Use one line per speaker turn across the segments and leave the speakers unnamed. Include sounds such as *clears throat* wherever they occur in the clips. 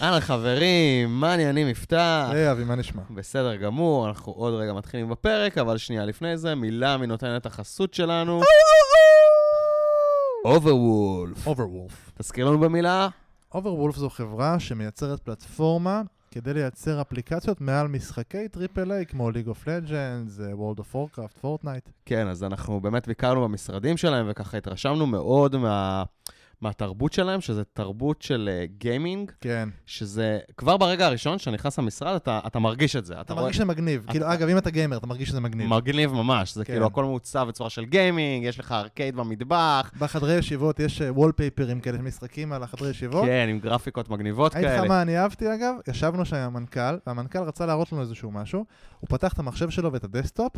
אהלן חברים, מה העניינים יפתח?
היי אבי, מה נשמע?
בסדר גמור, אנחנו עוד רגע מתחילים בפרק, אבל שנייה לפני זה, מילה מי נותן את החסות שלנו. Overwolf.
Overwolf.
תזכיר לנו במילה.
Overwolf זו חברה שמייצרת פלטפורמה כדי לייצר אפליקציות מעל משחקי triple A כמו League of Legends, World of Warcraft, Fortnite.
כן, אז אנחנו באמת ביקרנו במשרדים שלהם, וככה התרשמנו מאוד מה... מהתרבות שלהם, שזה תרבות של gaming. uh,
כן.
שזה כבר ברגע הראשון שאתה נכנס למשרד, אתה, אתה מרגיש את זה.
אתה מרגיש שזה מגניב.
אתה-
כאילו, אגב, אם אתה gamer, אתה מרגיש שזה מגניב.
מגניב ממש, זה
כן.
כאילו הכל מעוצב בצורה של gaming, יש לך ארקייד במטבח,
בחדרי ישיבות יש wallpaper ים כאלה, משחקים על החדרי ישיבות.
כן, עם גרפיקות מגניבות
היית לך
כאלה.
מה אני אהבתי אגב? ישבנו שם עם המנכ"ל, והמנכ"ל רצה להראות לנו איזשהו משהו, הוא פתח את המחשב שלו ואת ה desktop,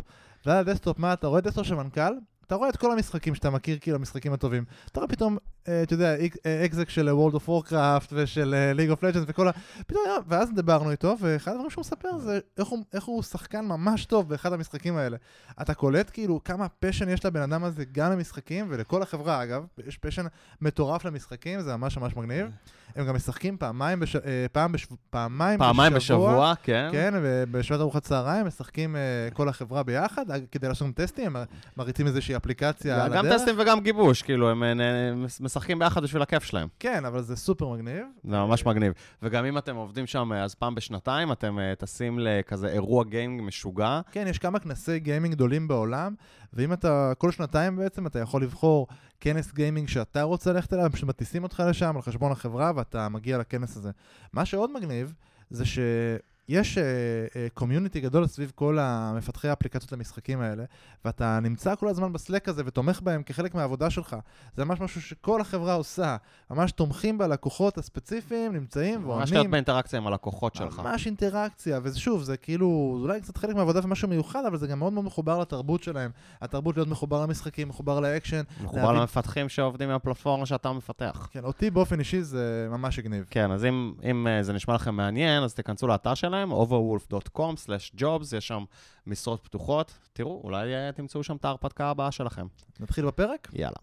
ועל ה desktop, מה אתה רואה desktop של מנכ"ל? אתה רואה את כל המשחקים שאתה מכיר, כאילו המשחקים הטובים. אתה רואה פתאום, אה, אתה יודע, אה, exec של World of Warcraft ושל League of Legends וכל ה... פתאום, ואז דיברנו איתו, ואחד הדברים שהוא מספר זה איך הוא, איך הוא שחקן ממש טוב באחד המשחקים האלה. אתה קולט כאילו כמה passion יש לבן אדם הזה גם למשחקים, ולכל החברה אגב, יש passion מטורף למשחקים, זה ממש ממש מגניב. הם גם משחקים פעמיים, בש... אה, פעם בש... פעמיים,
פעמיים בשבוע, כן.
כן, ובשעת ארוחת צהריים משחקים אה, כל החברה ביחד, אה, כדי לעשות טסטים, הם מריצים איזושהי אפליקציה על
גם
הדרך.
טסטים וגם גיבוש, כאילו, הם אה, נ- משחקים ביחד בשביל הכיף שלהם.
כן, אבל זה סופר מגניב.
זה ממש מגניב. וגם אם אתם עובדים שם, אז פעם בשנתיים אתם טסים לכזה אירוע גיימינג משוגע.
כן, יש כמה כנסי גיימינג גדולים בעולם, ואם אתה, כל שנתיים בעצם, אתה יכול לבחור כנס גיימינג שאתה רוצה ללכת אליו, הם פשוט מטיסים אותך לשם על חשבון החברה, ואתה מגיע לכנס הזה. מה שעוד מגניב, זה שיש community גדול סביב כל המפתחי האפליקציות למשחקים האלה, ואתה נמצא כל הזמן ב Slack הזה ותומך בהם כחלק מהעבודה שלך. זה ממש משהו שכל החברה עושה. ממש תומכים בלקוחות הספציפיים, נמצאים
ממש
ועונים.
להיות באינטראקציה עם הלקוחות שלך.
ממש אינטראקציה, ושוב, זה כאילו, זה אולי קצת חלק מהעבודה ומשהו מיוחד, אבל זה גם מאוד מאוד מחובר לתרבות שלהם. התרבות להיות מחובר למשחקים, מחובר לאקשן.
מחובר
להבין-
למפתחים שעובדים מהפלטפורמה שאתה מפתח.
כן, אותי באופן אישי זה ממש הגניב.
כן, אז אם, אם אה, זה נשמע לכם מעניין, אז תיכנסו לאתר שלהם, overwolf.com/jobs, יש שם משרות פתוחות. תראו, אולי אה, תמצאו שם את ההרפתקה הבאה שלכם.
נתחיל בפרק?
יאללה.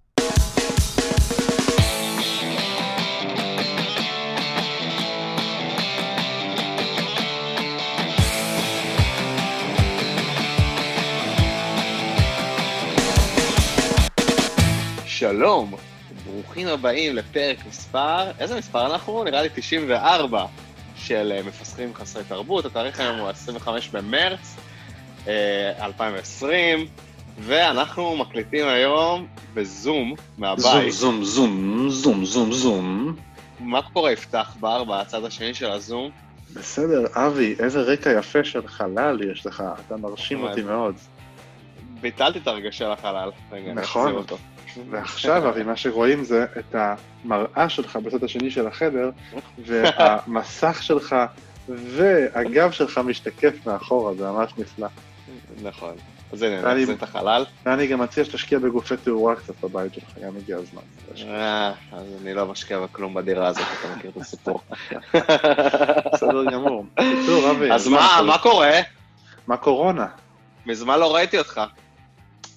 שלום, ברוכים הבאים לפרק מספר, איזה מספר אנחנו? נראה לי 94 של אה, מפסחים חסרי תרבות, התאריך היום הוא 25 במרץ אה, 2020, ואנחנו מקליטים היום בזום מהבית.
זום, זום, זום, זום, זום.
מה קורה יפתח בר בצד השני של הזום?
בסדר, אבי, איזה רקע יפה של חלל יש לך, אתה מרשים אותי? מאוד.
ביטלתי את הרגשה לחלל. רגע,
נכון. ועכשיו, אבי, מה שרואים זה את המראה שלך בצד השני של החדר, והמסך שלך והגב שלך משתקף מאחורה, זה ממש נפלא.
נכון. אז הנה, נחזיר את החלל.
ואני גם מציע שתשקיע בגופי תאורה קצת בבית שלך, גם הגיע הזמן.
אה, אז אני לא משקיע בכלום בדירה הזאת, אתה מכיר את הסיפור.
בסדר גמור.
אז מה, מה קורה?
מה קורונה?
מזמן לא ראיתי אותך.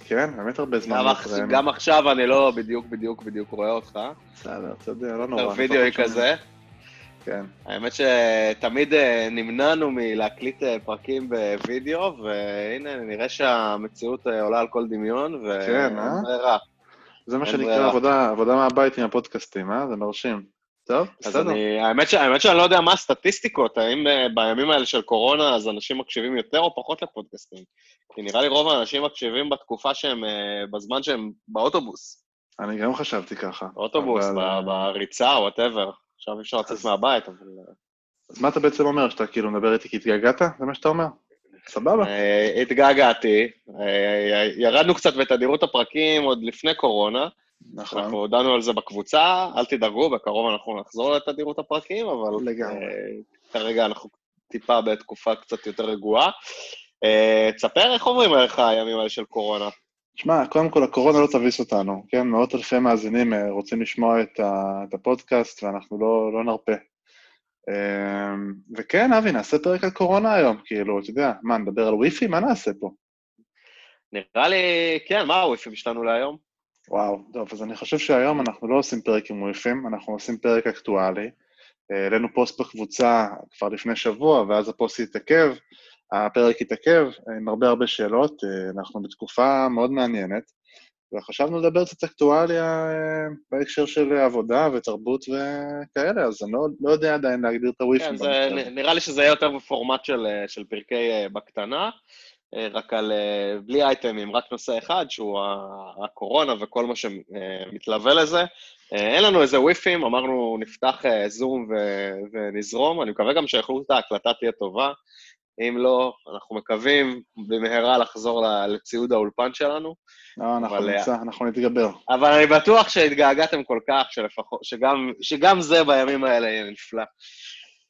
כן, באמת הרבה זמן.
גם
לא התראינו.
גם עכשיו אני לא בדיוק בדיוק בדיוק רואה אותך.
בסדר, אתה יודע, לא נורא.
יותר וידאוי
לפחות
כזה.
כן.
האמת שתמיד אה, נמנענו מלהקליט אה, פרקים בווידאו, והנה, נראה שהמציאות אה, עולה על כל דמיון, ו...
כן, אה?
ברירה.
זה מה שנקרא. עבודה, עבודה מהבית עם הפודקאסטים, אה? זה מרשים. טוב,
אז
בסדר.
אני, האמת, ש, האמת שאני לא יודע מה הסטטיסטיקות, האם אה, בימים האלה של קורונה אז אנשים מקשיבים יותר או פחות לפודקאסטים? כי נראה לי רוב האנשים מקשיבים בתקופה שהם, אה, בזמן שהם באוטובוס.
אני גם חשבתי ככה.
באוטובוס,
אבל, אה,
בריצה, whatever. עכשיו אי אפשר לצאת
אז-
מהבית, אבל...
אז מה אתה בעצם אומר? שאתה כאילו מדבר איתי כי התגעגעת? זה מה שאתה אומר? סבבה.
התגעגעתי, ירדנו קצת בתדירות הפרקים עוד לפני קורונה,
נכון.
אנחנו הודענו על זה בקבוצה, אל תדאגו, בקרוב אנחנו נחזור לתדירות הפרקים, אבל
לגמרי.
אה, כרגע אנחנו טיפה בתקופה קצת יותר רגועה. אה, תספר איך אומרים עליך הימים האלה של קורונה.
שמע, קודם כל, הקורונה לא תביס אותנו, כן? מאות אלפי מאזינים אה, רוצים לשמוע את, ה, את הפודקאסט, ואנחנו לא, לא נרפה. אה, וכן, אבי, נעשה פרק על קורונה היום, כאילו, אתה יודע, מה, נדבר על וויפי? מה נעשה פה?
נראה לי, כן, מה הוויפים שלנו להיום?
וואו, טוב, אז אני חושב שהיום אנחנו לא עושים פרק עם וויפים, אנחנו עושים פרק אקטואלי, העלינו פוסט בקבוצה כבר לפני שבוע, ואז הפוסט התעכב, הפרק התעכב, עם הרבה הרבה שאלות, אנחנו בתקופה מאוד מעניינת, וחשבנו לדבר קצת אקטואליה בהקשר של עבודה ותרבות וכאלה, אז אני לא, לא יודע עדיין להגדיר את הוויפים.
כן, זה, נראה לי שזה יהיה יותר בפורמט של, של פרקי בקטנה. אה, רק על, אה, בלי אייטמים, רק נושא אחד, שהוא הקורונה וכל מה שמתלווה לזה. אה, אין לנו איזה וויפים, אמרנו נפתח זום ונזרום, אני מקווה גם שאיכות ההקלטה תהיה טובה. אם לא, אנחנו מקווים במהרה לחזור לציוד האולפן שלנו.
לא, אנחנו אבל, נמצא, אנחנו נתגבר.
אבל אני בטוח שהתגעגעתם כל כך, שלפחות, שגם, שגם זה בימים האלה יהיה נפלא.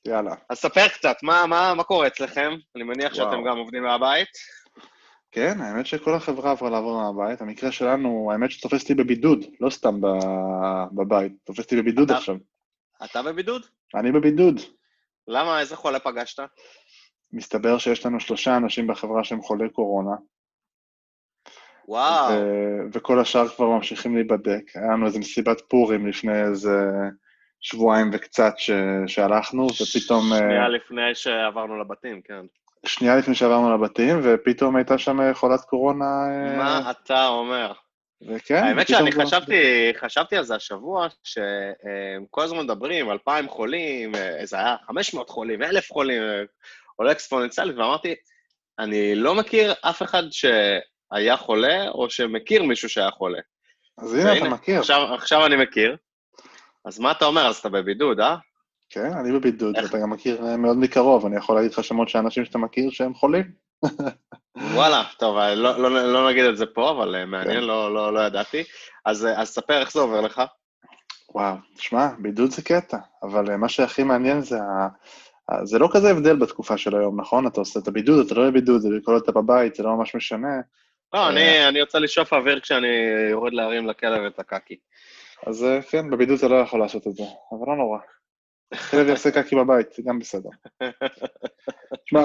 יאללה.
אז ספר קצת, מה, מה, מה קורה אצלכם? אני מניח וואו. שאתם גם עובדים מהבית.
כן, האמת שכל החברה עברה לעבור מהבית. המקרה שלנו, האמת שתופס אותי בבידוד, לא סתם בבית, תופס אותי בבידוד אתה, עכשיו.
אתה בבידוד?
אני בבידוד.
למה? איזה חולה פגשת?
מסתבר שיש לנו שלושה אנשים בחברה שהם חולי קורונה.
וואו.
ו- וכל השאר כבר ממשיכים להיבדק. היה לנו איזה מסיבת פורים לפני איזה שבועיים וקצת ש- שהלכנו, ופתאום...
שנייה uh... לפני שעברנו לבתים, כן.
שנייה לפני שעברנו לבתים, ופתאום הייתה שם חולת קורונה...
אה, מה אתה אומר?
וכן,
האמת שאני חשבתי, חשבתי על זה השבוע, שכל הזמן מדברים, 2,000 חולים, אה, זה היה 500 חולים, 1,000 חולים, אה, עולה אקספוננציאלית, ואמרתי, אני לא מכיר אף אחד שהיה חולה, או שמכיר מישהו שהיה חולה.
אז הנה, אתה מכיר.
עכשיו, עכשיו אני מכיר. אז מה אתה אומר? אז אתה בבידוד, אה?
כן, אני בבידוד, ואתה גם מכיר אה, מאוד מקרוב, אני יכול להגיד לך שמות של אנשים שאתה מכיר שהם חולים.
וואלה, *laughs* טוב, אה, לא, לא, לא נגיד את זה פה, אבל אה, מעניין, כן. לא, לא, לא ידעתי. אז, אז ספר איך זה עובר לך.
וואו, תשמע, בידוד זה קטע, אבל מה שהכי מעניין זה ה... זה לא כזה הבדל בתקופה של היום, נכון? אתה עושה את הבידוד, אתה לא בבידוד, זה כל אתה בבית, זה לא ממש משנה.
לא, אני, אני יוצא לשאוף אוויר כשאני יורד להרים לכלב את הקקי.
אז כן, בבידוד אתה לא יכול לעשות את זה, אבל לא נורא. כלב יעשה קקי בבית, זה גם בסדר. תשמע,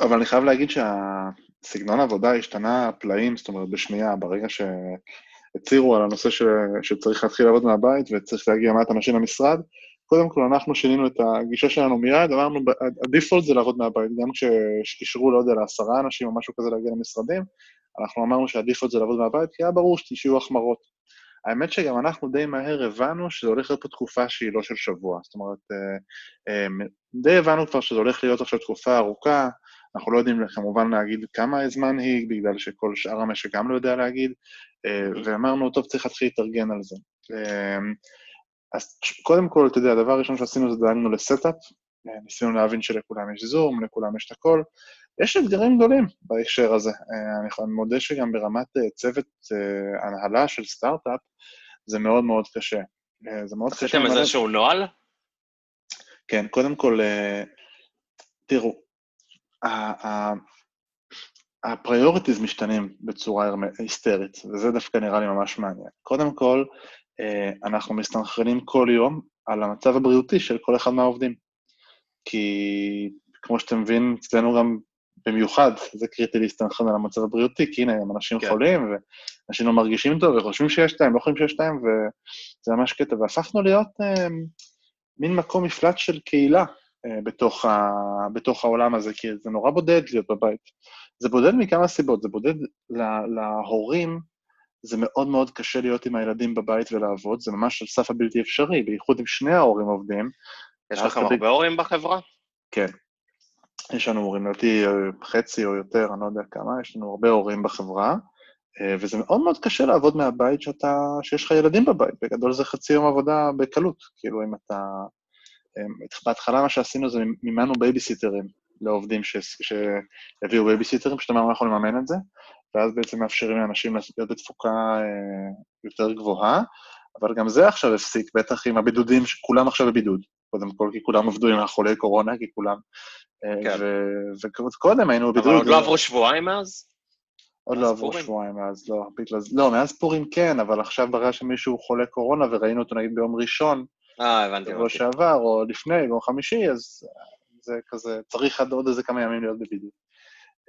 אבל אני חייב להגיד שהסגנון העבודה השתנה פלאים, זאת אומרת, בשנייה, ברגע שהצהירו על הנושא ש... שצריך להתחיל לעבוד מהבית וצריך להגיע מעט אנשים למשרד, קודם כל אנחנו שינינו את הגישה שלנו מיד, אמרנו, הדיפולט זה לעבוד מהבית, גם כשאישרו, לא יודע, לעשרה אנשים או משהו כזה להגיע למשרדים, אנחנו אמרנו שהדיפולט זה לעבוד מהבית, כי היה ברור שיהיו החמרות. האמת שגם אנחנו די מהר הבנו שזה הולך להיות פה תקופה שהיא לא של שבוע. זאת אומרת, אה, אה, די הבנו כבר שזה הולך להיות עכשיו תקופה ארוכה, אנחנו לא יודעים כמובן להגיד כמה זמן היא, בגלל שכל שאר המשק גם לא יודע להגיד, אה, ואמרנו, טוב, צריך להתחיל להתארגן על זה. אז קודם כל, אתה יודע, הדבר הראשון שעשינו זה דאגנו לסטאפ, ניסינו להבין שלכולם יש זום, לכולם יש את הכל, יש אתגרים גדולים בהקשר הזה. אה, אני מודה שגם ברמת אה, צוות אה, הנהלה של סטארט-אפ, זה מאוד מאוד קשה.
זה מאוד קשה. עשיתם איזשהו נוהל?
כן, קודם כל, תראו, ה priorities משתנים בצורה היסטרית, וזה דווקא נראה לי ממש מעניין. קודם כל, אנחנו מסתנכרנים כל יום על המצב הבריאותי של כל אחד מהעובדים. כי כמו שאתם מבינים, אצלנו גם במיוחד, זה קריטי להסתנכרן על המצב הבריאותי, כי הנה, הם אנשים כן. חולים, ואנשים לא מרגישים טוב, וחושבים שיש להם, לא חושבים שיש להם, וזה ממש קטע. והפכנו להיות אה, מין מקום מפלט של קהילה אה, בתוך, ה... בתוך העולם הזה, כי זה נורא בודד להיות בבית. זה בודד מכמה סיבות, זה בודד לה... להורים, זה מאוד מאוד קשה להיות עם הילדים בבית ולעבוד, זה ממש על סף הבלתי אפשרי, בייחוד אם שני ההורים עובדים.
יש לכם הרבה הורים בחברה?
כן, יש לנו הורים, לדעתי חצי או יותר, אני לא יודע כמה, יש לנו הרבה הורים בחברה, אה, וזה מאוד מאוד קשה לעבוד מהבית שאתה, שיש לך ילדים בבית, בגדול זה חצי יום עבודה בקלות, כאילו אם אתה... אה, בהתחלה מה שעשינו זה מימנו בייביסיטרים לעובדים שהביאו בייביסיטרים, פשוט אמרנו אנחנו נממן את זה, ואז בעצם מאפשרים לאנשים להיות בתפוקה אה, יותר גבוהה, אבל גם זה עכשיו הפסיק, בטח עם הבידודים, כולם עכשיו בבידוד, קודם כל, כי כולם עבדו עם החולי קורונה, כי כולם כן. וקודם היינו בבידוד.
אבל עוד לא עברו שבועיים מאז?
עוד לא עברו שבועיים מאז, לא. לא, מאז פורים כן, אבל עכשיו ברגע שמישהו חולה קורונה וראינו אותו נגיד ביום ראשון,
אה, הבנתי,
שבוע שעבר, או לפני, ביום חמישי, אז זה כזה, צריך עד עוד איזה כמה ימים להיות בבידוד.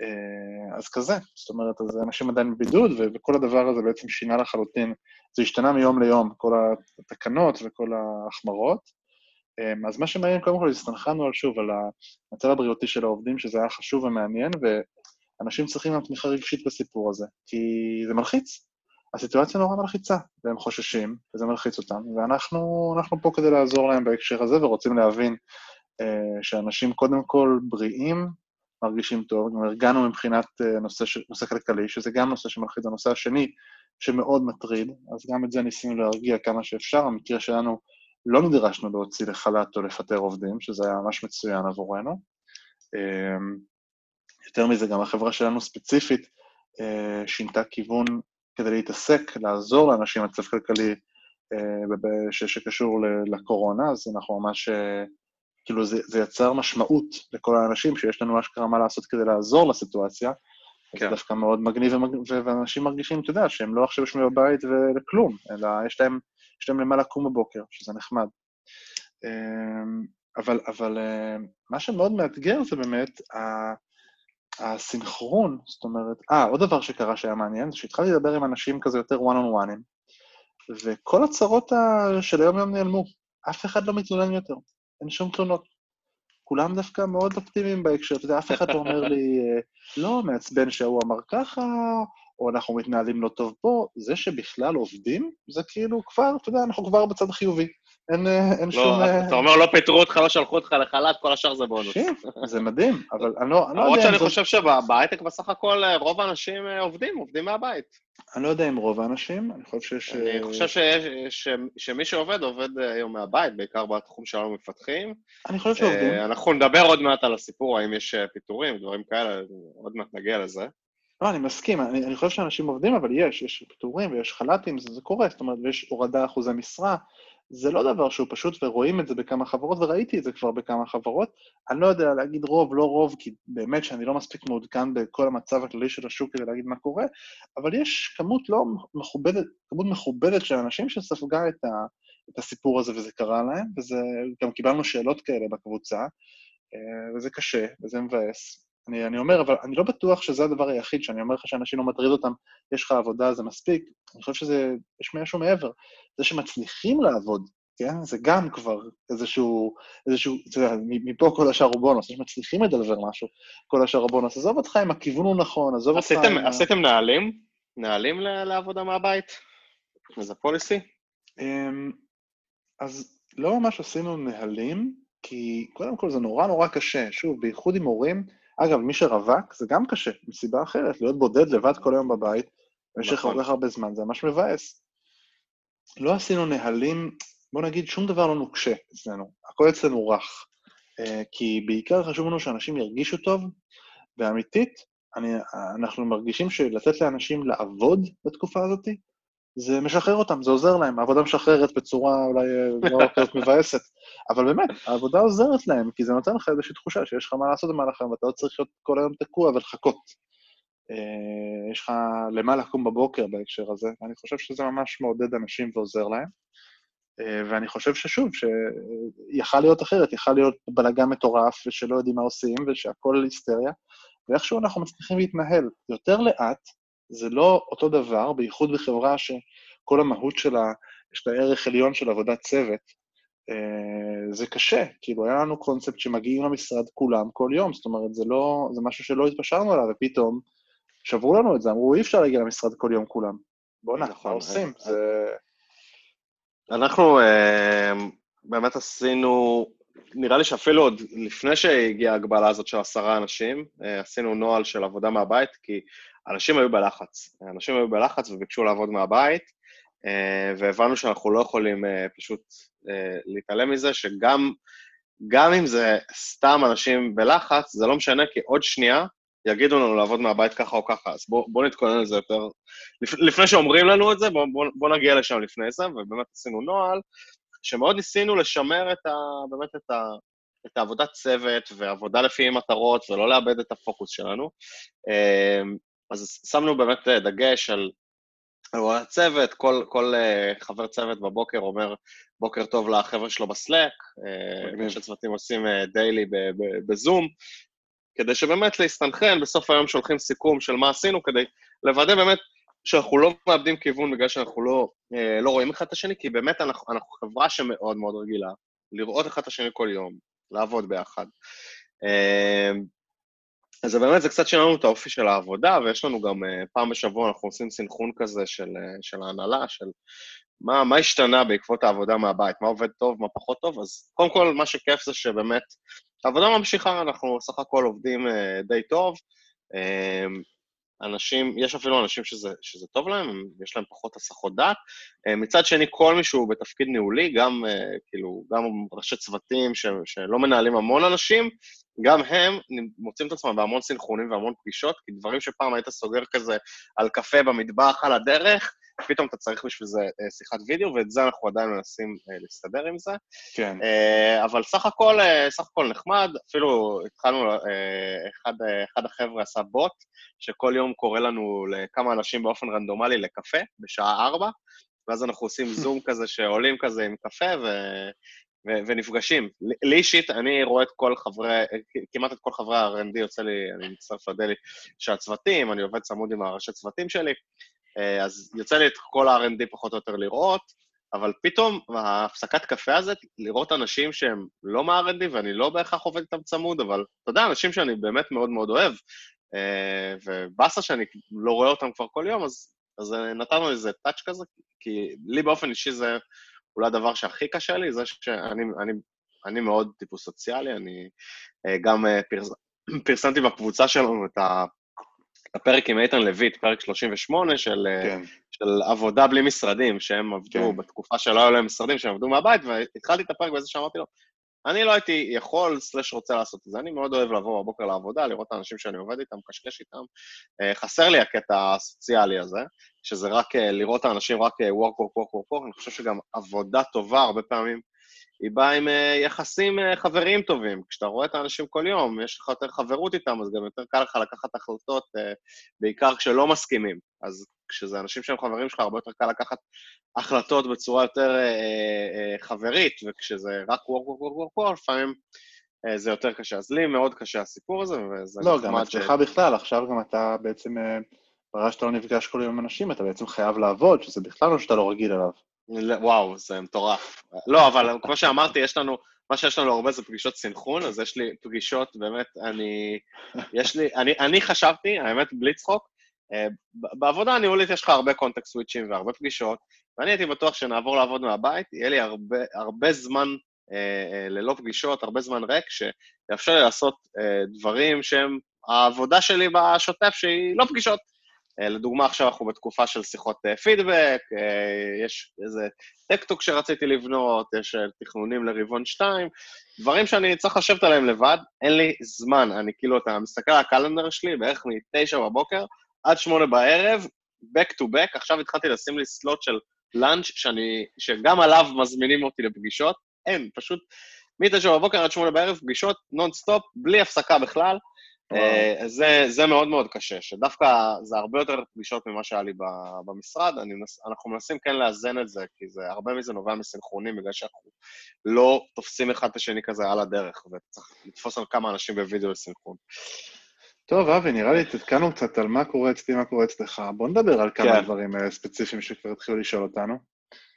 אה, אז כזה, זאת אומרת, אז אנשים עדיין בבידוד, וכל הדבר הזה בעצם שינה לחלוטין. זה השתנה מיום ליום, כל התקנות וכל ההחמרות. אמ, אז מה שמעניין, קודם כל, הסתנכרנו על שוב, על המצב הבריאותי של העובדים, שזה היה חשוב ומעניין, ואנשים צריכים גם תמיכה רגשית בסיפור הזה, כי זה מלחיץ. הסיטואציה נורא מלחיצה, והם חוששים, וזה מלחיץ אותם, ואנחנו פה כדי לעזור להם בהקשר הזה, ורוצים להבין אה, שאנשים קודם כל בריאים, מרגישים טוב, גם הרגענו מבחינת אה, נושא, ש... נושא כלכלי, שזה גם נושא שמלחיץ, הנושא השני שמאוד מטריד, אז גם את זה ניסינו להרגיע כמה שאפשר, במקרה שלנו לא נדרשנו להוציא לחל"ת או לפטר עובדים, שזה היה ממש מצוין עבורנו. אמ, יותר מזה, גם החברה שלנו ספציפית אה, שינתה כיוון כדי להתעסק, לעזור לאנשים מצב כלכלי אה, שקשור לקורונה, אז אנחנו ממש, אה, כאילו זה, זה יצר משמעות לכל האנשים שיש לנו אשכרה מה לעשות כדי לעזור לסיטואציה. כן. זה דווקא מאוד מגניב, ואנשים מרגישים, אתה יודע, שהם לא עכשיו יושבים בבית ולכלום, אלא יש להם, יש להם למה לקום בבוקר, שזה נחמד. אמ, אבל, אבל מה שמאוד מאתגר זה באמת הסינכרון, זאת אומרת, אה, עוד דבר שקרה שהיה מעניין, זה שהתחלתי לדבר עם אנשים כזה יותר one on one, וכל הצרות של היום-יום נעלמו. אף אחד לא מתלונן יותר, אין שום תלונות. כולם דווקא מאוד אופטימיים בהקשר, אתה יודע, אף אחד לא אומר לי, אה, לא, מעצבן שההוא אמר ככה, או אנחנו מתנהלים לא טוב פה, זה שבכלל עובדים, זה כאילו כבר, אתה יודע, אנחנו כבר בצד חיובי. אין, אה, אין לא, שום...
אה, אתה אומר, לא פיטרו אותך, לא שלחו אותך לחל"ת, כל השאר זה בונוס.
כן, זה מדהים, אבל אני לא, אני לא יודע...
למרות שאני חושב שבהייטק בסך הכל רוב האנשים עובדים, עובדים מהבית.
אני לא יודע אם רוב האנשים, אני חושב ש...
אני חושב שיש, שמי שעובד, עובד היום מהבית, בעיקר בתחום שלנו מפתחים.
אני חושב שעובדים.
אנחנו נדבר עוד מעט על הסיפור, האם יש פיטורים, דברים כאלה, עוד מעט נגיע לזה.
לא, אני מסכים, אני, אני חושב שאנשים עובדים, אבל יש, יש פיטורים ויש חל"תים, זה, זה קורה, זאת אומרת, ויש הורדה אחוזי משרה, זה לא דבר שהוא פשוט, ורואים את זה בכמה חברות, וראיתי את זה כבר בכמה חברות. אני לא יודע להגיד רוב, לא רוב, כי באמת שאני לא מספיק מעודכן בכל המצב הכללי של השוק כדי להגיד מה קורה, אבל יש כמות לא מכובדת, כמות מכובדת של אנשים שספגה את, ה, את הסיפור הזה וזה קרה להם, וגם קיבלנו שאלות כאלה בקבוצה, אה, וזה קשה, וזה מבאס. אני, אני אומר, אבל אני לא בטוח שזה הדבר היחיד, שאני אומר לך שאנשים לא מטריד אותם, יש לך עבודה, זה מספיק. אני חושב שזה, יש משהו מעבר. זה שמצליחים לעבוד, כן? זה גם כבר איזשהו, איזשהו, אתה יודע, מפה כל השאר הוא בונוס, יש מצליחים לדלבר משהו, כל השאר הוא בונוס. עזוב אותך אם הכיוון הוא נכון, עזוב אותך
אם... עשיתם נהלים? נהלים לעבודה מהבית? איזה פוליסי?
אמ, אז לא ממש עשינו נהלים, כי קודם כל זה נורא נורא קשה. שוב, בייחוד עם הורים, אגב, מי שרווק זה גם קשה, מסיבה אחרת, להיות בודד לבד כל היום בבית במשך נכון. כל כך הרבה זמן, זה ממש מבאס. לא עשינו נהלים, בוא נגיד, שום דבר לא נוקשה אצלנו, הכל אצלנו רך. אה, כי בעיקר חשוב לנו שאנשים ירגישו טוב, ואמיתית, אני, אנחנו מרגישים שלתת לאנשים לעבוד בתקופה הזאת, זה משחרר אותם, זה עוזר להם. העבודה משחררת בצורה אולי אה, לא כזאת מבאסת, אבל באמת, העבודה עוזרת להם, כי זה נותן לך איזושהי תחושה שיש לך מה לעשות במהלך היום, ואתה לא צריך להיות כל היום תקוע ולחכות. אה, יש לך למה לקום בבוקר בהקשר הזה, ואני חושב שזה ממש מעודד אנשים ועוזר להם. אה, ואני חושב ששוב, שיכל להיות אחרת, יכל להיות בלאגן מטורף, ושלא יודעים מה עושים, ושהכול היסטריה, ואיכשהו אנחנו מצליחים להתנהל יותר לאט, זה לא אותו דבר, בייחוד בחברה שכל המהות שלה, יש לה ערך עליון של עבודת צוות. אה, זה קשה, כאילו, היה לנו קונספט שמגיעים למשרד כולם כל יום, זאת אומרת, זה לא, זה משהו שלא התפשרנו עליו, ופתאום שברו לנו את זה, אמרו, אי אפשר להגיע למשרד כל יום כולם. בוא'נה, נכון, מה עושים? אה, זה...
אנחנו אה, באמת עשינו, נראה לי שאפילו עוד לפני שהגיעה ההגבלה הזאת של עשרה אנשים, עשינו נוהל של עבודה מהבית, כי אנשים היו בלחץ. אנשים היו בלחץ וביקשו לעבוד מהבית, אה, והבנו שאנחנו לא יכולים אה, פשוט אה, להתעלם מזה, שגם גם אם זה סתם אנשים בלחץ, זה לא משנה, כי עוד שנייה יגידו לנו לעבוד מהבית ככה או ככה, אז בואו בוא נתכונן לזה יותר. לפ, לפני שאומרים לנו את זה, בואו בוא, בוא נגיע לשם לפני זה, ובאמת עשינו נוהל, שמאוד ניסינו לשמר את ה, באמת את, ה, את העבודת צוות ועבודה לפי מטרות, ולא לאבד את הפוקוס שלנו. אז שמנו באמת אה, דגש על, על הצוות, כל, כל uh, חבר צוות בבוקר אומר בוקר טוב לחבר'ה שלו בסלאק, אה, יש צוותים עושים דיילי בזום, כדי שבאמת להסתנכרן, בסוף היום שולחים סיכום של מה עשינו, כדי לוודא באמת שאנחנו לא מאבדים כיוון בגלל שאנחנו לא, לא רואים אחד את השני, כי באמת אנחנו, אנחנו חברה שמאוד מאוד רגילה לראות אחד את השני כל יום, לעבוד ביחד. אז באמת, זה קצת שינה לנו את האופי של העבודה, ויש לנו גם uh, פעם בשבוע, אנחנו עושים סינכרון כזה של, uh, של ההנהלה, של מה, מה השתנה בעקבות העבודה מהבית, מה עובד טוב, מה פחות טוב, אז קודם כל, מה שכיף זה שבאמת, העבודה ממשיכה, אנחנו סך הכל עובדים uh, די טוב, אנשים, יש אפילו אנשים שזה, שזה טוב להם, יש להם פחות הסחות דעת. מצד שני, כל מי שהוא בתפקיד ניהולי, גם כאילו, גם ראשי צוותים ש, שלא מנהלים המון אנשים, גם הם מוצאים את עצמם בהמון סינכרונים והמון פגישות, כי דברים שפעם היית סוגר כזה על קפה במטבח על הדרך, פתאום אתה צריך בשביל זה אה, שיחת וידאו, ואת זה אנחנו עדיין מנסים אה, להסתדר עם זה.
כן.
אה, אבל סך הכל, סך הכל נחמד, אפילו התחלנו, אחד, אחד החבר'ה עשה בוט, שכל יום קורא לנו לכמה אנשים באופן רנדומלי לקפה, בשעה ארבע, ואז אנחנו עושים *laughs* זום כזה שעולים כזה עם קפה, ו... ונפגשים. לי אישית, אני רואה את כל חברי, כמעט את כל חברי ה-R&D, יוצא לי, אני מצטרף לדלי, של הצוותים, אני עובד צמוד עם הראשי צוותים שלי, אה, אז יוצא לי את כל ה-R&D פחות או יותר לראות, אבל פתאום ההפסקת קפה הזאת, לראות אנשים שהם לא מה-R&D, ואני לא בהכרח עובד איתם צמוד, אבל אתה יודע, אנשים שאני באמת מאוד מאוד אוהב, אה, ובאסה שאני לא רואה אותם כבר כל יום, אז, אז נתנו איזה טאץ' כזה, כי לי באופן אישי זה אולי הדבר שהכי קשה לי, זה שאני אני, אני מאוד טיפוס סוציאלי, אני אה, גם פרס, *clears throat* פרסמתי בקבוצה שלנו את ה... הפרק עם איתן לויט, פרק 38 של, אה, כן. של עבודה בלי משרדים, שהם עבדו כן. בתקופה שלא היו להם משרדים, שהם עבדו מהבית, והתחלתי את הפרק בזה שאמרתי לו, אני לא הייתי יכול, סלש רוצה לעשות את זה, אני מאוד אוהב לבוא בבוקר לעבודה, לראות את האנשים שאני עובד איתם, קשקש איתם. אה, חסר לי הקטע הסוציאלי הזה, שזה רק אה, לראות את האנשים רק work, work, work, work, work, אני חושב שגם עבודה טובה הרבה פעמים היא באה עם אה, יחסים אה, חבריים טובים. כשאתה רואה את האנשים כל יום, יש לך יותר חברות איתם, אז גם יותר קל לך לקחת החלטות, אה, בעיקר כשלא מסכימים. אז כשזה אנשים שהם חברים שלך, הרבה יותר קל לקחת החלטות בצורה יותר חברית, וכשזה רק וורק, וורק, וורק, וורק, לפעמים זה יותר קשה. אז לי מאוד קשה הסיפור הזה, וזה
לא, גם אצלך ש... בכלל, עכשיו גם אתה בעצם, ברגע שאתה לא נפגש כל יום עם אנשים, אתה בעצם חייב לעבוד, שזה בכלל לא שאתה לא רגיל אליו.
וואו, זה מטורף. לא, אבל *laughs* כמו שאמרתי, יש לנו, מה שיש לנו הרבה זה פגישות סינכרון, אז יש לי פגישות, באמת, אני, יש לי, אני, אני חשבתי, האמת, בלי צחוק, אה, בעבודה הניהולית יש לך הרבה קונטקסט סוויצ'ים והרבה פגישות, ואני הייתי בטוח שנעבור לעבוד מהבית, יהיה לי הרבה, הרבה זמן אה, אה, ללא פגישות, הרבה זמן ריק, שיאפשר לי לעשות אה, דברים שהם העבודה שלי בשוטף, שהיא לא פגישות. אה, לדוגמה, עכשיו אנחנו בתקופה של שיחות פידבק, אה, אה, יש איזה טקטוק שרציתי לבנות, יש תכנונים לרבעון 2, דברים שאני צריך לשבת עליהם לבד, אין לי זמן. אני כאילו, אתה מסתכל על הקלנדר שלי, בערך מ-9 בבוקר עד 8 בערב, back to back, עכשיו התחלתי לשים לי סלוט של lunch, שאני, שגם עליו מזמינים אותי לפגישות, אין, פשוט מ-9 בבוקר עד 8 בערב, פגישות נונסטופ, בלי הפסקה בכלל. אה, זה, זה מאוד מאוד קשה, שדווקא זה הרבה יותר פגישות ממה שהיה לי במשרד, מנס, אנחנו מנסים כן לאזן את זה, כי זה, הרבה מזה נובע מסנכרונים, בגלל שאנחנו לא תופסים אחד את השני כזה על הדרך, וצריך לתפוס על כמה אנשים בווידאו לסנכרון.
טוב, אבי, נראה לי עדכנו קצת על מה קורה אצלי, מה קורה אצלך. בוא נדבר על כמה כן. דברים אה, ספציפיים שכבר התחילו לשאול אותנו.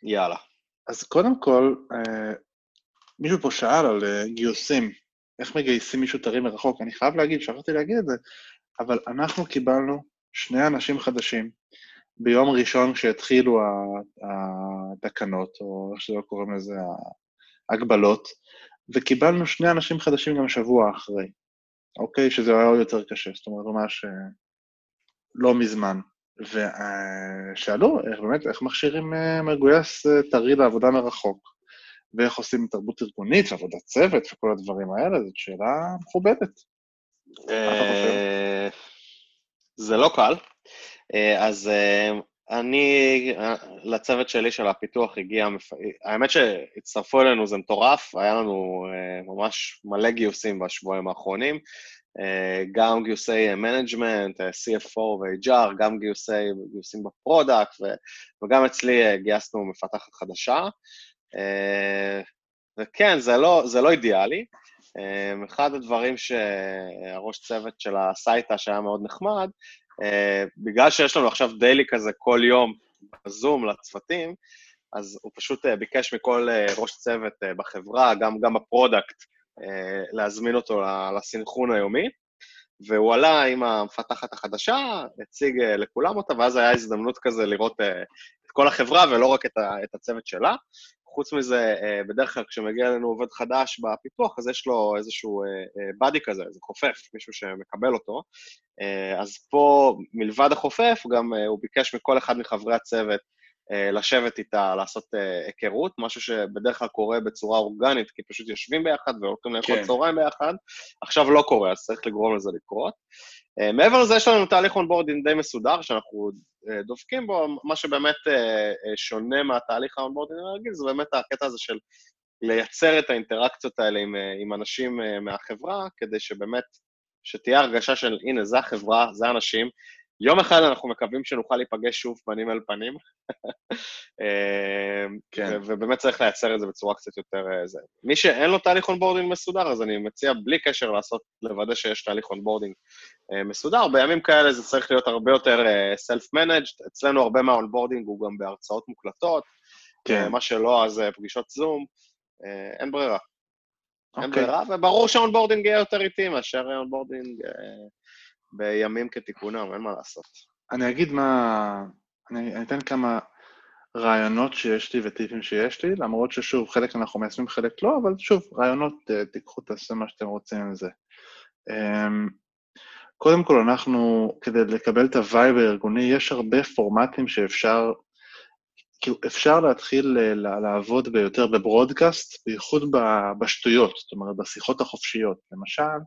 יאללה.
אז קודם כל, אה, מישהו פה שאל על גיוסים. איך מגייסים מישהו טרי מרחוק. אני חייב להגיד, שכחתי להגיד את זה, אבל אנחנו קיבלנו שני אנשים חדשים ביום ראשון כשהתחילו התקנות, או איך שלא קוראים לזה, ההגבלות, וקיבלנו שני אנשים חדשים גם שבוע אחרי, אוקיי? שזה היה עוד יותר קשה, זאת אומרת, ממש אה, לא מזמן. ושאלו, איך באמת, איך מכשירים אה, מגויס אה, טרי לעבודה מרחוק? ואיך עושים תרבות ארגונית ועבודת צוות וכל הדברים האלה, זאת שאלה מכובדת.
זה לא קל. אז אני, לצוות שלי של הפיתוח הגיע, האמת שהצטרפו אלינו זה מטורף, היה לנו ממש מלא גיוסים בשבועיים האחרונים, גם גיוסי management, CFO ו-HR, גם גיוסי, גיוסים ב product, וגם אצלי גייסנו מפתחת חדשה. אה, וכן, זה לא, זה לא אידיאלי. אה, אחד הדברים שהראש צוות של הסייטה, שהיה מאוד נחמד, אה, בגלל שיש לנו עכשיו daily כזה כל יום בזום לצוותים, אז הוא פשוט אה, ביקש מכל אה, ראש צוות אה, בחברה, גם, גם ב product, אה, להזמין אותו לסנכרון היומי. והוא עלה עם המפתחת החדשה, הציג אה, לכולם אותה, ואז היה הזדמנות כזה לראות אה, את כל החברה ולא רק את, ה, את הצוות שלה. חוץ מזה, אה, בדרך כלל כשמגיע אלינו עובד חדש בפיתוח, אז יש לו איזשהו באדי כזה, איזה חופף, מישהו שמקבל אותו. אה, אז פה, מלבד החופף, גם אה, הוא ביקש מכל אחד מחברי הצוות אה, לשבת איתה, לעשות אה, היכרות, משהו שבדרך כלל קורה בצורה אורגנית, כי פשוט יושבים ביחד והולכים לאכול
כן.
צהריים ביחד. עכשיו לא קורה, אז צריך לגרום לזה לקרות. אה, מעבר לזה, יש לנו תהליך onboarding די מסודר, שאנחנו אה, דבקים בו, מה שבאמת אה, אה, שונה מהתהליך ה onboarding הרגיל, זה באמת הקטע הזה של לייצר את האינטראקציות האלה עם, אה, עם אנשים אה, מהחברה, כדי שבאמת, שתהיה הרגשה של, הנה, זה החברה, זה האנשים. יום אחד אנחנו מקווים שנוכל להיפגש שוב פנים אל פנים, אה,
כן.
ובאמת צריך לייצר את זה בצורה קצת יותר... אה, זה. מי שאין לו תהליך onboarding מסודר, אז אני מציע בלי קשר לעשות, לוודא שיש תהליך onboarding אה, מסודר. בימים כאלה זה צריך להיות הרבה יותר self-managed. אצלנו הרבה מה onboarding הוא גם בהרצאות מוקלטות.
כן.
מה שלא, אז פגישות זום. אין ברירה. אין
אוקיי.
ברירה, וברור שה onboarding יהיה יותר איטי מאשר onboarding בימים כתיקונם, אין מה לעשות.
אני אגיד מה... אני, אני אתן כמה רעיונות שיש לי וטיפים שיש לי, למרות ששוב, חלק אנחנו מיישמים, חלק לא, אבל שוב, רעיונות, אה, תיקחו, תעשו מה שאתם רוצים עם זה. אמ, קודם כל, אנחנו, כדי לקבל את ה vibe הארגוני, יש הרבה פורמטים שאפשר, כאילו, אפשר להתחיל אה, לעבוד ביותר ב broadcast, בייחוד בשטויות, זאת אומרת, בשיחות החופשיות. למשל,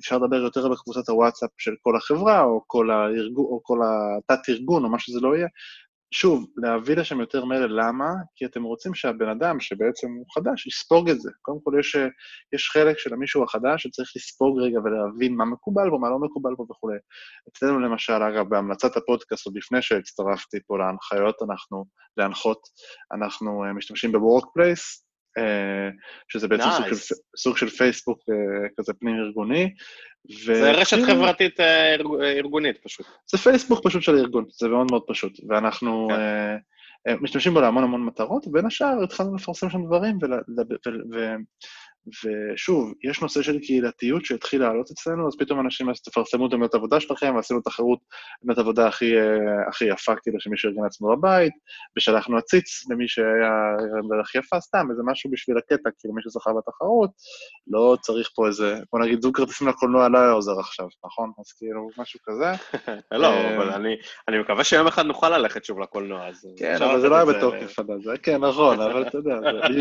אפשר לדבר יותר בקבוצת הוואטסאפ של כל החברה, או כל, הארגון, או כל התת-ארגון, או מה שזה לא יהיה. שוב, להביא לשם יותר מלל, למה? כי אתם רוצים שהבן אדם, שבעצם הוא חדש, יספוג את זה. קודם כל, יש, יש חלק של המישהו החדש שצריך לספוג רגע ולהבין מה מקובל בו, מה לא מקובל בו וכולי. אצלנו למשל, אגב, בהמלצת הפודקאסט, עוד לפני שהצטרפתי פה להנחיות, אנחנו, להנחות, אנחנו uh, משתמשים ב-Workplace, שזה בעצם סוג,
Nice.
של, סוג של פייסבוק uh, כזה פנים-ארגוני.
זה רשת חברתית אה, אה, ארגונית פשוט.
זה פייסבוק פשוט של הארגון, זה מאוד מאוד פשוט. ואנחנו
כן.
אה, אה, משתמשים בו להמון המון מטרות, ובין השאר התחלנו לפרסם שם דברים, ול, ו, ו, ו, ושוב, יש נושא של קהילתיות שהתחיל לעלות אצלנו, אז פתאום אנשים, אז תפרסמו את עמדת עבודה שלכם, ועשינו תחרות עמדת עבודה הכי, אה, הכי יפה, כאילו, שמישהו ארגן לעצמו בבית, ושלחנו עציץ למי שהיה עמדה הכי יפה, סתם, איזה משהו בשביל הקטע, כאילו, מישהו זכה בתחרות, לא צריך פה איזה, בוא נגיד, זוג כרטיסים לקולנוע לא היה עוזר עכשיו, נכון? אז כאילו, משהו כזה. *laughs*
לא,
אה,
אבל אני- אני מקווה שיום אחד נוכל ללכת שוב לקולנוע, אז...
כן, אבל זה לא היה בתוקף. כן, נכון, אבל אתה יודע,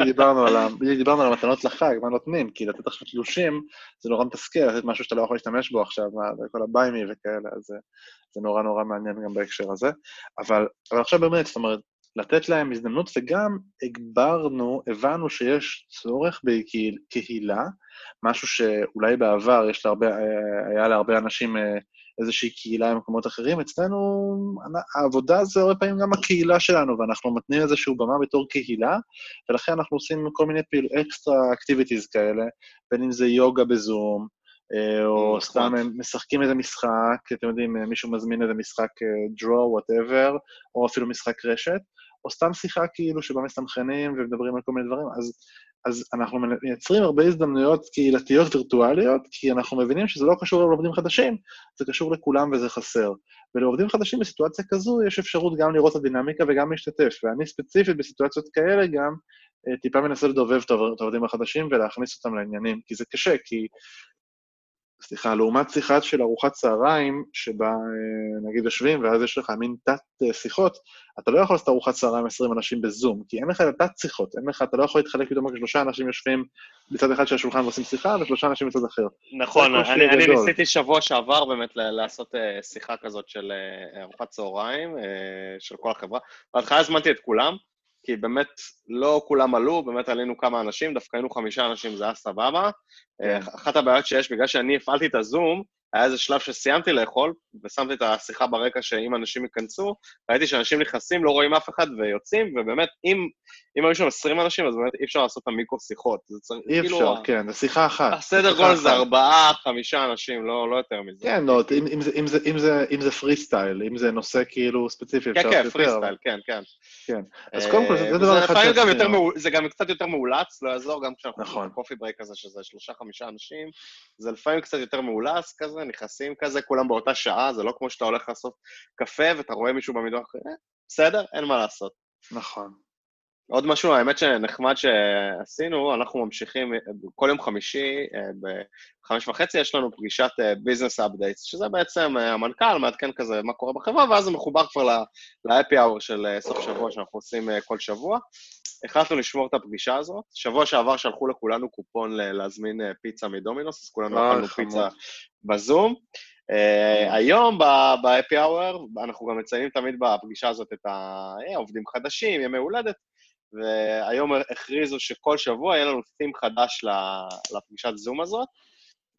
דיברנו על דיברנו המתנות לחג, מה נותנים, כי לתת עכשיו תלושים, זה נורא מתסכל, לתת משהו שאתה לא יכול להשתמש בו עכשיו, מה- כל הביימי וכאלה, אז זה- נורא נורא מעניין גם בהקשר הזה. אבל אבל עכשיו באמת, זאת אומרת, לתת להם הזדמנות, וגם הגברנו, הבנו שיש צורך בקהילה, משהו שאולי בעבר יש להרבה, היה להרבה אנשים אה, איזושהי קהילה במקומות אחרים. אצלנו העבודה זה הרבה פעמים גם הקהילה שלנו, ואנחנו מתנים איזושהי במה בתור קהילה, ולכן אנחנו עושים כל מיני פעיל אקסטרה אקטיביטיז כאלה, בין אם זה יוגה בזום, אה, או. סתם הם משחקים איזה משחק, אתם יודעים, אה, מישהו מזמין איזה משחק אה, draw, whatever, או אפילו משחק רשת, או סתם שיחה כאילו שבה מסנכרנים ומדברים על כל מיני דברים, אז, אז אנחנו מייצרים הרבה הזדמנויות קהילתיות וירטואליות, כי אנחנו מבינים שזה לא קשור לעובדים חדשים, זה קשור לכולם וזה חסר. ולעובדים חדשים בסיטואציה כזו יש אפשרות גם לראות את הדינמיקה וגם להשתתף, ואני ספציפית בסיטואציות כאלה גם אה, טיפה מנסה לדובב את העובד- את העובדים החדשים ולהכניס אותם לעניינים, כי זה קשה, כי... סליחה, לעומת שיחה של ארוחת צהריים, שבה אה, נגיד יושבים, ואז יש לך מין תת אה, אתה לא יכול לעשות ארוחת צהריים עם 20 אנשים בזום, כי אין לך את התת שיחות, אין לך, אתה לא יכול להתחלק פתאום רק שלושה אנשים יושבים בצד אחד של השולחן ועושים שיחה, ושלושה אנשים בצד אחר.
נכון, אני, אני. ניסיתי שבוע שעבר באמת לעשות אה, שיחה כזאת של ארוחת צהריים של כל החברה. בהתחלה הזמנתי את כולם, כי באמת לא כולם עלו, באמת עלינו כמה אנשים, דווקא היינו חמישה אנשים, זה היה סבבה.
כן.
אה, אחת הבעיות שיש, בגלל שאני הפעלתי את הזום, היה איזה שלב שסיימתי לאכול, ושמתי את השיחה ברקע שאם אנשים ייכנסו, ראיתי שאנשים נכנסים, לא רואים אף אחד ויוצאים, ובאמת, אם, אם היו שם 20 אנשים, אז באמת אי אפשר לעשות את המיקרו-שיחות. זה צריך,
אי
כאילו,
אפשר,
ה-
כן, זה שיחה אחת.
הסדר גודל זה. ארבעה, חמישה אנשים, לא, לא יותר מזה.
כן, לא, אם- אם זה- אם זה- אם זה- אם זה free style, אם זה נושא כאילו ספציפי, אפשר
כן, כן,
לעשות free
style, כן, כן.
כן. אז קודם כל, זה-
אה,
דבר אחד שעשינו.
זה גם קצת יותר מאולץ, לא יעזור, גם כשאנחנו
נכון.
ה coffee break הזה, שזה שלושה-חמישה אנשים, זה לפעמים קצת יותר מאולץ כזה, נכנסים כזה, כולם באותה שעה, זה לא כמו שאתה הולך לעשות קפה ואתה רואה מישהו במטבח, אה, בסדר, אין מה לעשות.
נכון.
עוד משהו, האמת שנחמד שעשינו, אנחנו ממשיכים, אה, כל יום חמישי, אה, בחמש וחצי יש לנו פגישת ביזנס אפדייטס, שזה בעצם אה, המנכ"ל מעדכן כזה מה קורה בחברה, ואז זה מחובר כבר ל-happy hour של אה, סוף שבוע שאנחנו עושים אה, כל שבוע. החלטנו לשמור את הפגישה הזאת. שבוע שעבר שלחו לכולנו קופון להזמין אה, פיצה מדומינוס, אז כולנו אכלנו. פיצה בזום. אה, היום ב-happy hour, אנחנו גם מציינים תמיד בפגישה הזאת את העובדים חדשים, ימי הולדת, והיום הכריזו שכל שבוע יהיה לנו תים חדש לפגישת זום הזאת.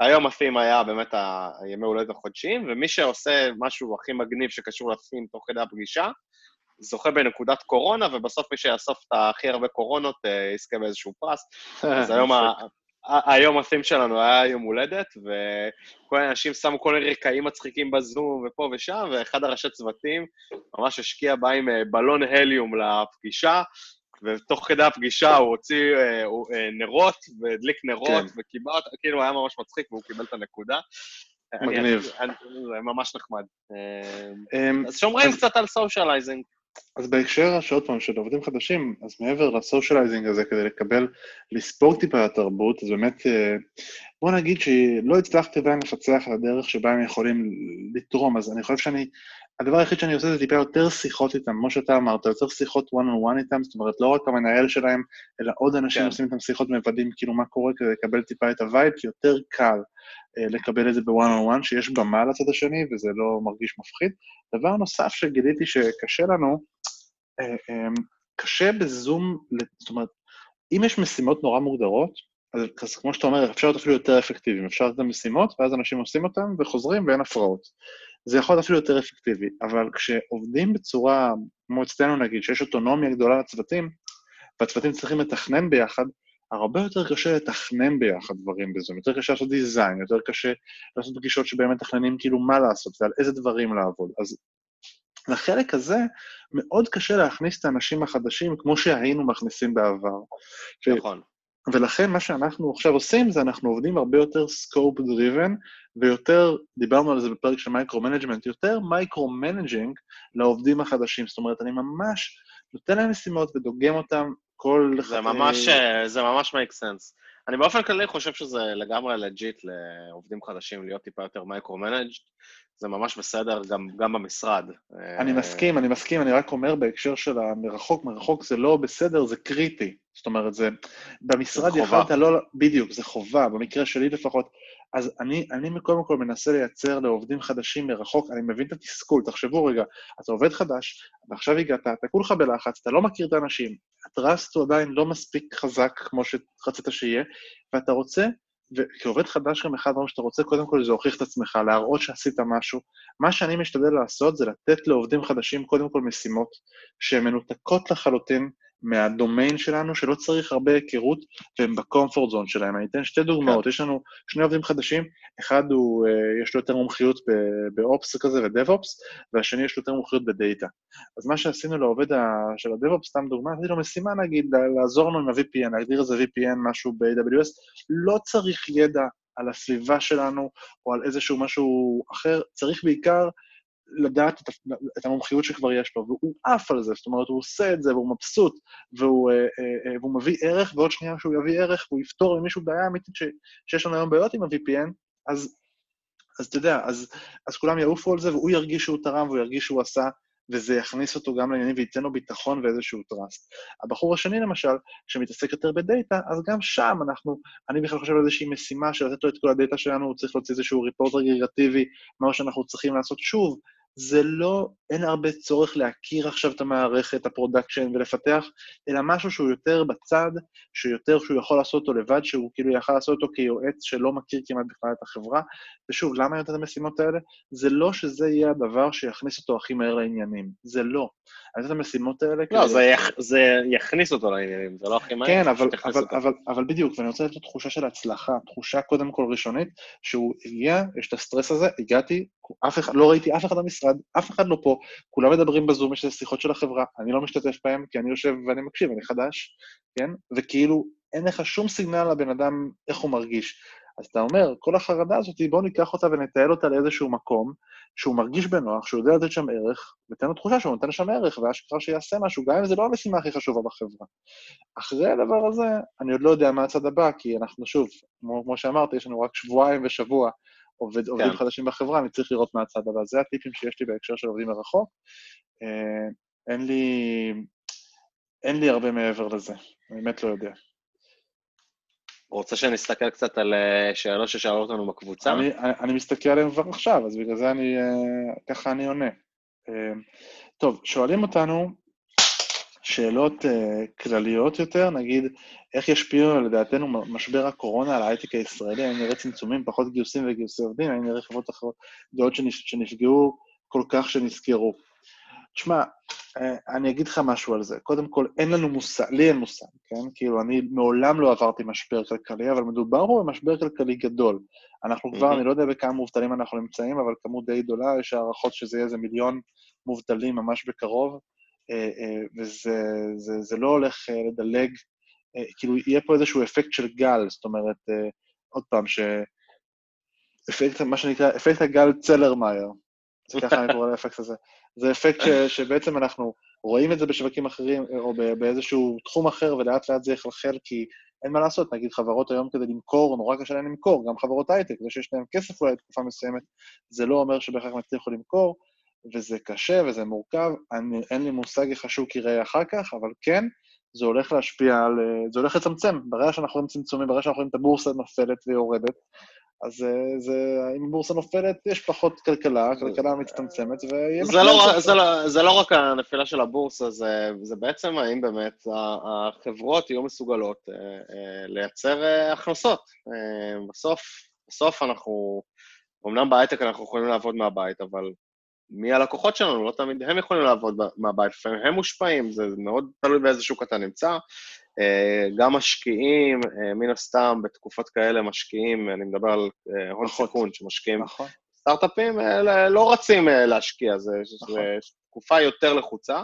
היום התים היה באמת הימי הולדת החודשיים, ומי שעושה משהו הכי מגניב שקשור לתים תוך כדי הפגישה, זוכה בנקודת קורונה, ובסוף מי שיאסוף את הכי הרבה קורונות אה, יזכה באיזשהו פרס. אז היום, ה- היום ה team שלנו היה יום הולדת, וכל האנשים שמו כל מיני רקעים מצחיקים בזום ופה ושם, ואחד הראשי צוותים ממש השקיע בה עם אה, בלון הליום לפגישה, ותוך כדי הפגישה הוא הוציא אה, אה, נרות, והדליק נרות,
כן.
וקיבל, אותה- כאילו היה ממש מצחיק והוא קיבל את הנקודה.
מגניב.
אני- אני- זה ממש נחמד. אה,
אמ,
אז שומרים
אז-
קצת על socializing.
אז בהקשר שעוד פעם של עובדים חדשים, אז מעבר ל socializing הזה, כדי לקבל, לספוג טיפה את התרבות, אז באמת, אה, בוא נגיד שלא הצלחתי עדיין לפצח את הדרך שבה הם יכולים לתרום, אז אני חושב שאני, הדבר היחיד שאני עושה זה טיפה יותר שיחות איתם, כמו שאתה אמרת, יותר שיחות one on one איתם, זאת אומרת, לא רק המנהל שלהם, אלא עוד אנשים
כן.
עושים איתם שיחות מוודאים כאילו מה קורה כדי לקבל טיפה את ה vibe, כי יותר קל אה, לקבל את זה ב one on one, שיש במה לצד השני, וזה לא מרגיש מפחיד. דבר נוסף שגיליתי שקשה לנו, אה, אה, קשה בזום, זאת אומרת, אם יש משימות נורא מוגדרות, אז, אז כמו שאתה אומר, אפשר להיות אפילו יותר אפקטיביים. אפשר לתת משימות, ואז אנשים עושים אותן וחוזרים ואין הפרעות. זה יכול להיות אפילו יותר אפקטיבי, אבל כשעובדים בצורה, כמו אצלנו נגיד, שיש אוטונומיה גדולה לצוותים, והצוותים צריכים לתכנן ביחד, הרבה יותר קשה לתכנן ביחד דברים בזום, יותר קשה לעשות דיזיין, יותר קשה לעשות פגישות שבהם מתכננים כאילו מה לעשות ועל איזה דברים לעבוד. אז לחלק הזה מאוד קשה להכניס את האנשים החדשים כמו שהיינו מכניסים בעבר.
נכון.
ולכן מה שאנחנו עכשיו עושים זה אנחנו עובדים הרבה יותר scope driven ויותר, דיברנו על זה בפרק של micro-management, יותר micro-managing לעובדים החדשים. זאת אומרת, אני ממש נותן להם משימות ודוגם אותם כל...
זה ממש, אה, זה ממש make sense. אני באופן כללי חושב שזה לגמרי legit לעובדים חדשים להיות טיפה יותר micro-managed. זה ממש בסדר גם, גם במשרד.
אני
אה,
מסכים, אני מסכים, אני רק אומר בהקשר של המרחוק, מרחוק זה לא בסדר, זה קריטי. זאת אומרת, זה... במשרד. יכולת לא... בדיוק, זה חובה, במקרה שלי לפחות. אז אני, אני קודם כל מנסה לייצר לעובדים חדשים מרחוק, אני מבין את התסכול, תחשבו רגע, אתה עובד חדש, ועכשיו הגעת, אתה כולך בלחץ, אתה לא מכיר את האנשים, הטראסט הוא עדיין לא מספיק חזק כמו שרצית שיהיה, ואתה רוצה, וכעובד חדש גם אחד הדברים שאתה רוצה קודם כל זה להוכיח את עצמך, להראות שעשית משהו. מה שאני משתדל לעשות זה לתת לעובדים חדשים קודם כל משימות שהן מנותקות לחלוטין מהדומיין שלנו, שלא צריך הרבה היכרות, והם בקומפורט זון שלהם. אני אתן שתי דוגמאות. יש לנו שני עובדים חדשים, אחד הוא, אה, יש לו יותר מומחיות באופס כזה ודב-אופס, והשני יש לו יותר מומחיות בדאטה. אז מה שעשינו לעובד ה- של הדב-אופס, סתם דוגמה, לו משימה נגיד, לעזור לנו עם ה-VPN, להגדיר איזה VPN, משהו ב-AWS, לא צריך ידע על הסביבה שלנו או על איזשהו משהו אחר, צריך בעיקר לדעת את, את המומחיות שכבר יש לו, והוא עף על זה, זאת אומרת, הוא עושה את זה והוא מבסוט, והוא, אה, אה, אה, והוא מביא ערך, ועוד שנייה שהוא יביא ערך והוא יפתור עם מישהו בעיה אמיתית ש, שיש לנו היום בעיות עם ה-VPN, אז, אז אתה יודע, אז, אז כולם יעופו על זה, והוא ירגיש שהוא תרם והוא ירגיש שהוא עשה, וזה יכניס אותו גם לעניינים וייתן לו ביטחון ואיזשהו trust. הבחור השני, למשל, שמתעסק יותר בדאטה, אז גם שם אנחנו, אני בכלל חושב על איזושהי משימה של לתת לו את כל הדאטה שלנו, הוא צריך להוציא איזשהו report אגרגטיבי, מה שאנחנו צריכים לעשות שוב. זה לא, אין הרבה צורך להכיר עכשיו את המערכת, ה production ולפתח, אלא משהו שהוא יותר בצד, שיותר שהוא יכול לעשות אותו לבד, שהוא כאילו יכל לעשות אותו כיועץ שלא מכיר כמעט בכלל את החברה. ושוב, למה אני נותן את המשימות האלה? זה לא שזה יהיה הדבר שיכניס אותו הכי מהר לעניינים, זה לא. אני נותן את המשימות האלה
לא, זה, יכ... זה יכניס אותו לעניינים, זה לא הכי מהר,
כן, אבל, אבל. אבל, אבל בדיוק, ואני רוצה לתת תחושה של הצלחה, תחושה קודם כל ראשונית, שהוא הגיע, יש את הסטרס הזה, הגעתי, אף אחד, לא ראיתי אף אחד במשרד, אף אחד לא פה, כולם מדברים בזום, יש שיחות של החברה, אני לא משתתף בהם, כי אני יושב ואני מקשיב, אני חדש, כן? וכאילו, אין לך שום סיגנל לבן אדם איך הוא מרגיש. אז אתה אומר, כל החרדה הזאת, בואו ניקח אותה ונטייל אותה לאיזשהו מקום, שהוא מרגיש בנוח, שהוא יודע לתת שם ערך, ותן לו תחושה שהוא נותן שם ערך, ואשכרה שיעשה משהו, גם אם זה לא המשימה הכי חשובה בחברה. אחרי הדבר הזה, אני עוד לא יודע מה הצד הבא, כי אנחנו שוב, כמו, כמו שאמרתי, יש לנו רק שבועיים ושבוע עובד, עובדים חדשים בחברה, אני צריך לראות מה הצד הבא. זה הטיפים שיש לי בהקשר של עובדים מרחוק. אה, אין לי, אין לי הרבה מעבר לזה, אני באמת לא יודע.
רוצה שנסתכל קצת על אה, שאלות ששאלו אותנו בקבוצה?
אני, אני, אני מסתכל עליהן כבר עכשיו, אז בגלל זה אני, אה, ככה אני עונה. טוב, שואלים אותנו שאלות אה, כלליות יותר, נגיד, איך ישפיעו לדעתנו משבר הקורונה על ההייטק הישראלי? האם נראה צמצומים, פחות גיוסים וגיוסי עובדים? האם נראה חברות אחרות שנש- שנפגעו כל כך שנסגרו? תשמע, אה, אני אגיד לך משהו על זה. קודם כל, אין לנו מושג, לי אין מושג, כן? כאילו, אני מעולם לא עברתי משבר כלכלי, אבל מדובר פה במשבר כלכלי גדול. אנחנו כבר. אני לא יודע בכמה מובטלים אנחנו נמצאים, אבל כמות די גדולה, יש הערכות שזה יהיה איזה מיליון מובטלים ממש בקרוב, וזה זה, זה לא הולך אה, לדלג, אה, כאילו, יהיה פה איזשהו אפקט של גל, זאת אומרת, אה, עוד פעם, ש... אפקט, מה שנקרא, אפקט הגל צלרמייר. אז *laughs* ככה אני קורא לאפקט הזה. זה אפקט ש, שבעצם אנחנו רואים את זה בשווקים אחרים, או באיזשהו תחום אחר, ולאט לאט זה יחלחל, כי אין מה לעשות, נגיד חברות היום כדי למכור, נורא קשה להן למכור, גם חברות הייטק, זה שיש להן כסף אולי לתקופה מסוימת, זה לא אומר שבהכרח הם יצליחו למכור, וזה קשה וזה מורכב, אני, אין לי מושג איך השוק ייראה אחר כך, אבל כן, זה הולך להשפיע על... אה, זה הולך לצמצם. ברגע שאנחנו רואים צמצומים, ברגע שאנחנו רואים את הבורסה נופלת ויורדת, אז אה, זה, אם הבורסה נופלת, יש פחות כלכלה, הכלכלה מצטמצמת, ויהיה
זה לא, זה, לא, זה לא רק הנפילה של הבורסה, זה, זה בעצם האם באמת החברות יהיו מסוגלות אה, לייצר הכנסות. בסוף, בסוף אנחנו, אמנם בהייטק אנחנו יכולים לעבוד מהבית, אבל מי הלקוחות שלנו? לא תמיד הם יכולים לעבוד מהבית, לפעמים הם מושפעים, זה מאוד תלוי באיזה שוק אתה נמצא. אה, גם משקיעים, אה, מן הסתם, בתקופות כאלה משקיעים, אני מדבר על אה, הון
נכון.
סיכון, שמשקיעים
נכון.
סטארט-אפים לא- רצים להשקיע, זה,
נכון.
תקופה יותר לחוצה.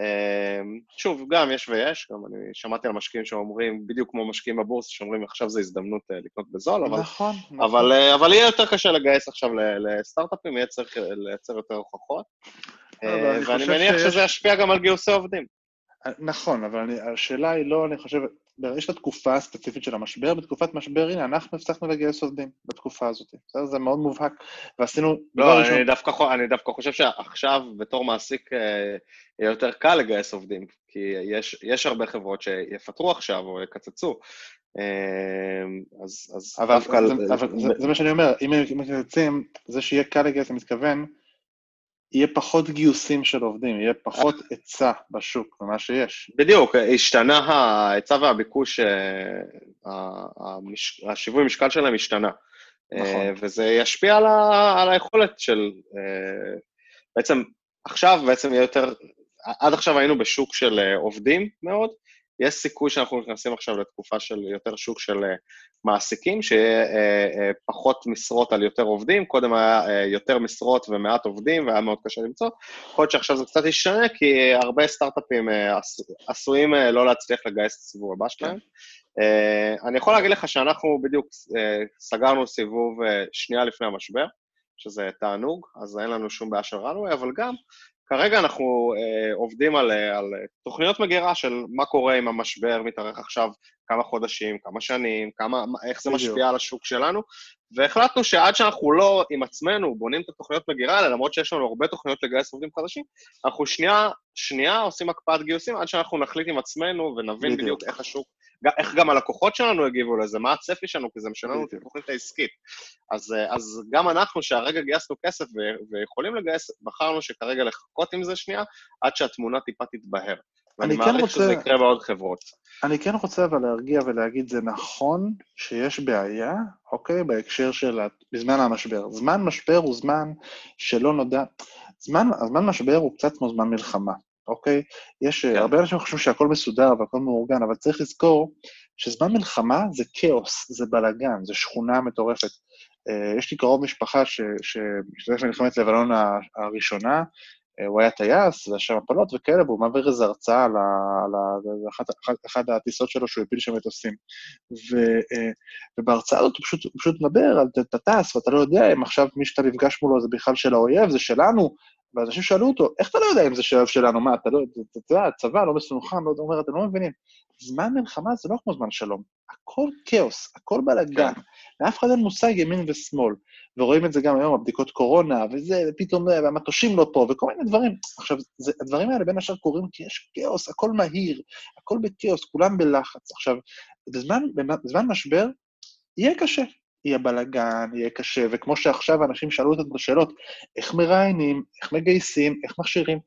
אה, שוב, גם יש ויש, גם אני שמעתי על משקיעים שאומרים, בדיוק כמו משקיעים בבורסה, שאומרים עכשיו זו הזדמנות אה, לקנות בזול, אבל,
נכון, נכון.
אבל, אה, אבל יהיה יותר קשה לגייס עכשיו לסטארט-אפים, יהיה צריך לייצר יותר הוכחות. אה, ואני מניח
שיש-
שזה ישפיע גם על גיוסי עובדים.
נכון, אבל אני, השאלה היא לא, אני חושב, יש את התקופה הספציפית של המשבר, בתקופת משבר, הנה, אנחנו הצלחנו לגייס עובדים בתקופה הזאת. בסדר? זה מאוד מובהק, ועשינו,
לא,
ראשון,
אני דווקא, חו- אני דווקא חושב שעכשיו, בתור מעסיק, אה, יהיה יותר קל לגייס עובדים, כי יש, יש הרבה חברות שיפטרו עכשיו או יקצצו. אה, אז, אז
אבל,
דווקא...
זה, אבל זה, זה מה שאני אומר, אם הם מקצצים, זה שיהיה קל לגייס, אני מתכוון, יהיה פחות גיוסים של עובדים, יהיה פחות היצע בשוק ממה שיש.
בדיוק, השתנה ההיצע והביקוש, אה, המש- השיווי משקל שלהם השתנה.
נכון.
אה, וזה ישפיע על, ה, על היכולת של... אה, בעצם, עכשיו בעצם יהיה יותר... עד עכשיו היינו בשוק של עובדים מאוד, יש סיכוי שאנחנו נכנסים עכשיו לתקופה של יותר שוק של אה, מעסיקים, שיהיה אה, אה, פחות משרות על יותר עובדים, קודם היה יותר משרות ומעט עובדים, והיה מאוד קשה למצוא. יכול להיות שעכשיו זה קצת ישתנה, כי הרבה סטארט-אפים עשו- עשויים לא להצליח לגייס את הסיבוב הבא שלהם. אה, אני יכול להגיד לך שאנחנו בדיוק סגרנו סיבוב שנייה לפני המשבר, שזה תענוג, אז אין לנו שום בעיה של runway, אבל גם כרגע אנחנו אה, עובדים על, אה, על תוכניות מגירה של מה קורה אם המשבר מתארך עכשיו כמה חודשים, כמה שנים, כמה, מה- איך זה
בדיוק.
משפיע על השוק שלנו, והחלטנו שעד שאנחנו לא עם עצמנו בונים את התוכניות מגירה האלה, למרות שיש לנו הרבה תוכניות לגייס עובדים חדשים, אנחנו שנייה, שנייה עושים הקפאת גיוסים עד שאנחנו נחליט עם עצמנו ונבין
בדיוק.
בדיוק איך השוק איך גם הלקוחות שלנו הגיבו לזה, מה הצפי שלנו, כי זה משנה לנו את. התוכנית העסקית. אז, אה, אז גם אנחנו, שהרגע גייסנו כסף ו- ויכולים לגייס, בחרנו שכרגע לחכות עם זה שנייה, עד שהתמונה טיפה תתבהר. ואני
אני כן
מעריך שזה
רוצה-
יקרה בעוד חברות.
אני כן רוצה אבל להרגיע ולהגיד, זה נכון שיש בעיה, אוקיי, בהקשר של בזמן המשבר. זמן משבר הוא זמן שלא נודע, זמן, הזמן משבר הוא קצת כמו זמן מלחמה, אוקיי? יש,
כן.
הרבה אנשים חושבים שהכל מסודר והכל מאורגן, אבל צריך לזכור שזמן מלחמה זה כאוס, זה בלאגן, זה שכונה מטורפת. אה, יש לי קרוב משפחה שהשתתף במלחמת לבנון הראשונה, אה, הוא היה טייס, והשם הפלות וכאלה, והוא מעביר איזו הרצאה על, ה- על ה- אחת, אחת, אחת הטיסות שלו שהוא הפיל שם מטוסים. ו, אה, ובהרצאה הזאת הוא פשוט, הוא פשוט מדבר על אתה טס, ואתה לא יודע אם עכשיו מי שאתה נפגש מולו זה בכלל של האויב, זה שלנו, ואנשים שאלו אותו, איך אתה לא יודע אם זה של האויב שלנו? מה, אתה לא, אתה אתה יודע, הצבא לא מסונכרן, לא, אומר, אתם לא מבינים. זמן מלחמה זה לא כמו זמן שלום. הכל כאוס, הכל בלאגן, לאף אחד אין מושג ימין ושמאל. ורואים את זה גם היום, הבדיקות קורונה, וזה, ופתאום, אה, והמטושים לא פה, וכל מיני דברים. עכשיו, זה, הדברים האלה בין השאר קורים כי יש כאוס, הכל מהיר, הכל בכאוס, כולם בלחץ. עכשיו, בזמן, בזמן משבר, יהיה קשה. יהיה בלאגן, יהיה קשה, וכמו שעכשיו אנשים שאלו אותנו את השאלות, איך מראיינים, איך מגייסים, איך מכשירים,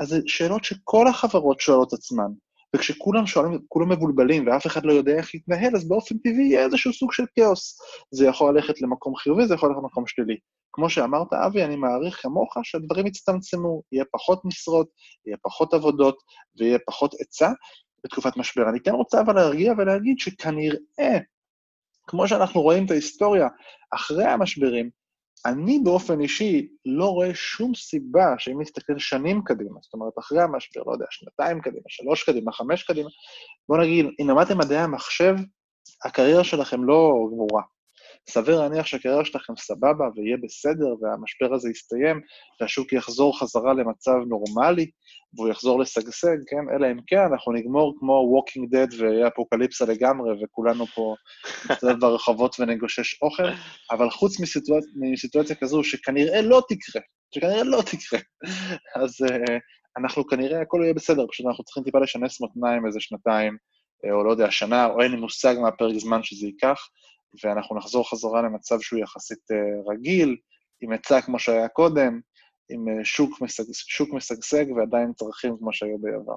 אז זה שאלות שכל החברות שואלות עצמן. וכשכולם שואלים, כולם מבולבלים ואף אחד לא יודע איך להתנהל, אז באופן טבעי יהיה איזשהו סוג של כאוס. זה יכול ללכת למקום חיובי, זה יכול ללכת למקום שלילי. כמו שאמרת, אבי, אני מעריך כמוך שהדברים יצטמצמו, יהיה פחות משרות, יהיה פחות עבודות ויהיה פחות היצע בתקופת משבר. אני כן רוצה אבל להרגיע ולהגיד שכנראה, כמו שאנחנו רואים את ההיסטוריה אחרי המשברים, אני באופן אישי לא רואה שום סיבה שאם נסתכל שנים קדימה, זאת אומרת, אחרי המשבר, לא יודע, שנתיים קדימה, שלוש קדימה, חמש קדימה, בוא נגיד, אם למדתם מדעי המחשב, הקריירה שלכם לא גמורה. סביר להניח שהקריירה שלכם סבבה ויהיה בסדר, והמשבר הזה יסתיים, והשוק יחזור חזרה למצב נורמלי, והוא יחזור לשגשג, כן? אלא אם כן, אנחנו נגמור כמו Walking Dead ויהיה אפוקליפסה לגמרי, וכולנו פה נסתובב ברחובות ונגושש אוכל, אבל חוץ מסיטואצ... מסיטואציה כזו שכנראה לא תקרה, שכנראה לא תקרה, אז uh, אנחנו כנראה, הכל יהיה בסדר, פשוט אנחנו צריכים טיפה לשנס מותניים איזה שנתיים, אה, או לא יודע, שנה, או אין לי מושג מה הפרק זמן שזה ייקח, ואנחנו נחזור חזרה למצב שהוא יחסית uh, רגיל, עם היצע כמו שהיה קודם, עם uh, שוק, משג... שוק משגשג ועדיין צרכים כמו שהיו בעבר.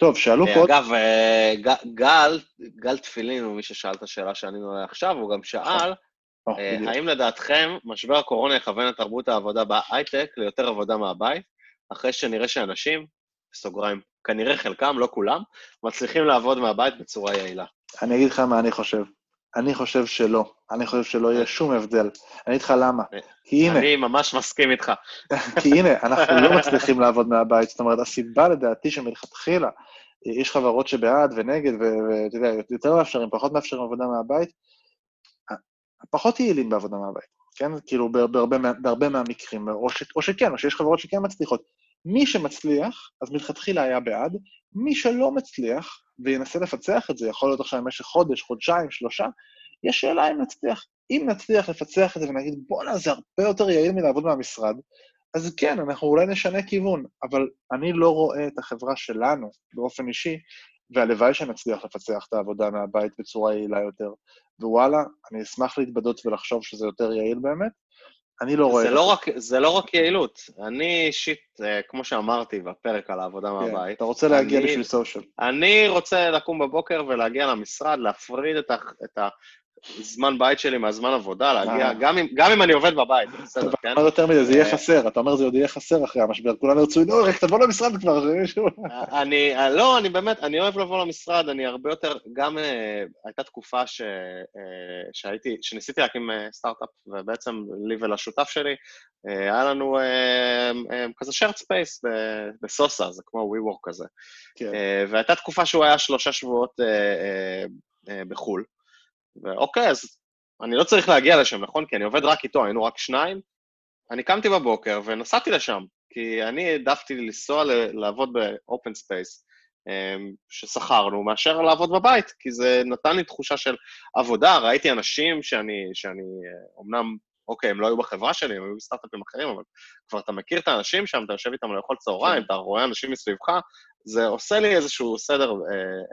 טוב, שאלו פה...
אגב, אה, ג- גל, גל תפילין הוא מי ששאל את השאלה שענינו עליה עכשיו, הוא גם שאל,
או,
אה,
בדיוק.
האם לדעתכם משבר הקורונה יכוון את תרבות העבודה בהייטק ליותר עבודה מהבית, אחרי שנראה שאנשים, בסוגריים, כנראה חלקם, לא כולם, מצליחים לעבוד מהבית בצורה יעילה?
אני אגיד לך מה אני חושב. אני חושב שלא. אני חושב שלא יהיה שום הבדל. אני אגיד לך למה. כי הנה,
אני ממש מסכים איתך. *laughs*
כי הנה, אנחנו לא מצליחים לעבוד מהבית. זאת אומרת, הסיבה לדעתי שמלכתחילה יש חברות שבעד ונגד, ואתה יודע, יותר מאפשרים, פחות מאפשרים עבודה מהבית, פחות יעילים בעבודה מהבית, כן? כאילו, בהרבה, בהרבה מהמקרים, או, ש, או שכן, או שיש חברות שכן מצליחות. מי שמצליח, אז מלכתחילה היה בעד, מי שלא מצליח וינסה לפצח את זה, יכול להיות עכשיו במשך חודש, חודשיים, שלושה, יש שאלה אם נצליח. אם נצליח לפצח את זה ונגיד, בואנה, זה הרבה יותר יעיל מלעבוד מהמשרד, אז כן, אנחנו אולי נשנה כיוון, אבל אני לא רואה את החברה שלנו באופן אישי, והלוואי שנצליח לפצח את העבודה מהבית בצורה יעילה יותר. ווואלה, אני אשמח להתבדות ולחשוב שזה יותר יעיל באמת. אני לא רואה...
זה לא, רק, זה לא רק יעילות. אני אישית, אה, כמו שאמרתי בפרק על העבודה
כן,
מהבית,
אתה רוצה להגיע
אני-
בשביל סושיאל.
אני רוצה לקום בבוקר ולהגיע למשרד, להפריד את, ה, את הזמן בית שלי מהזמן עבודה, להגיע,
אה.
גם אם, גם אם אני עובד בבית, בסדר, כן?
אתה אומר יותר מזה, זה יהיה
אה,
חסר, אתה אומר זה עוד יהיה חסר אחרי המשבר, כולם ירצו, לא, רק תבוא למשרד כבר, זה מישהו...
אני, לא, אני באמת, אני אוהב לבוא למשרד, אני הרבה יותר, גם אה, הייתה תקופה ש, אה, שהייתי, שניסיתי להקים אה, סטארט-אפ, ובעצם לי ולשותף שלי, אה, היה לנו אה, אה, כזה shared space ב- בסוסה, זה כמו WeWork כזה.
כן.
אה, והייתה תקופה שהוא היה שלושה שבועות אה, אה, אה, בחו"ל. ואוקיי, אז אני לא צריך להגיע לשם, נכון? כי אני עובד רק איתו, היינו רק שניים. אני קמתי בבוקר ונסעתי לשם, כי אני העדפתי לנסוע לעבוד ב-open space אה, ששכרנו, מאשר לעבוד בבית, כי זה נתן לי תחושה של עבודה. ראיתי אנשים שאני, שאני אומנם, אוקיי, הם לא היו בחברה שלי, הם היו בסטארט-אפים אחרים, אבל כבר אתה מכיר את האנשים שם, אתה יושב איתם לאכול צהריים. אתה רואה אנשים מסביבך, זה עושה לי איזשהו סדר אה,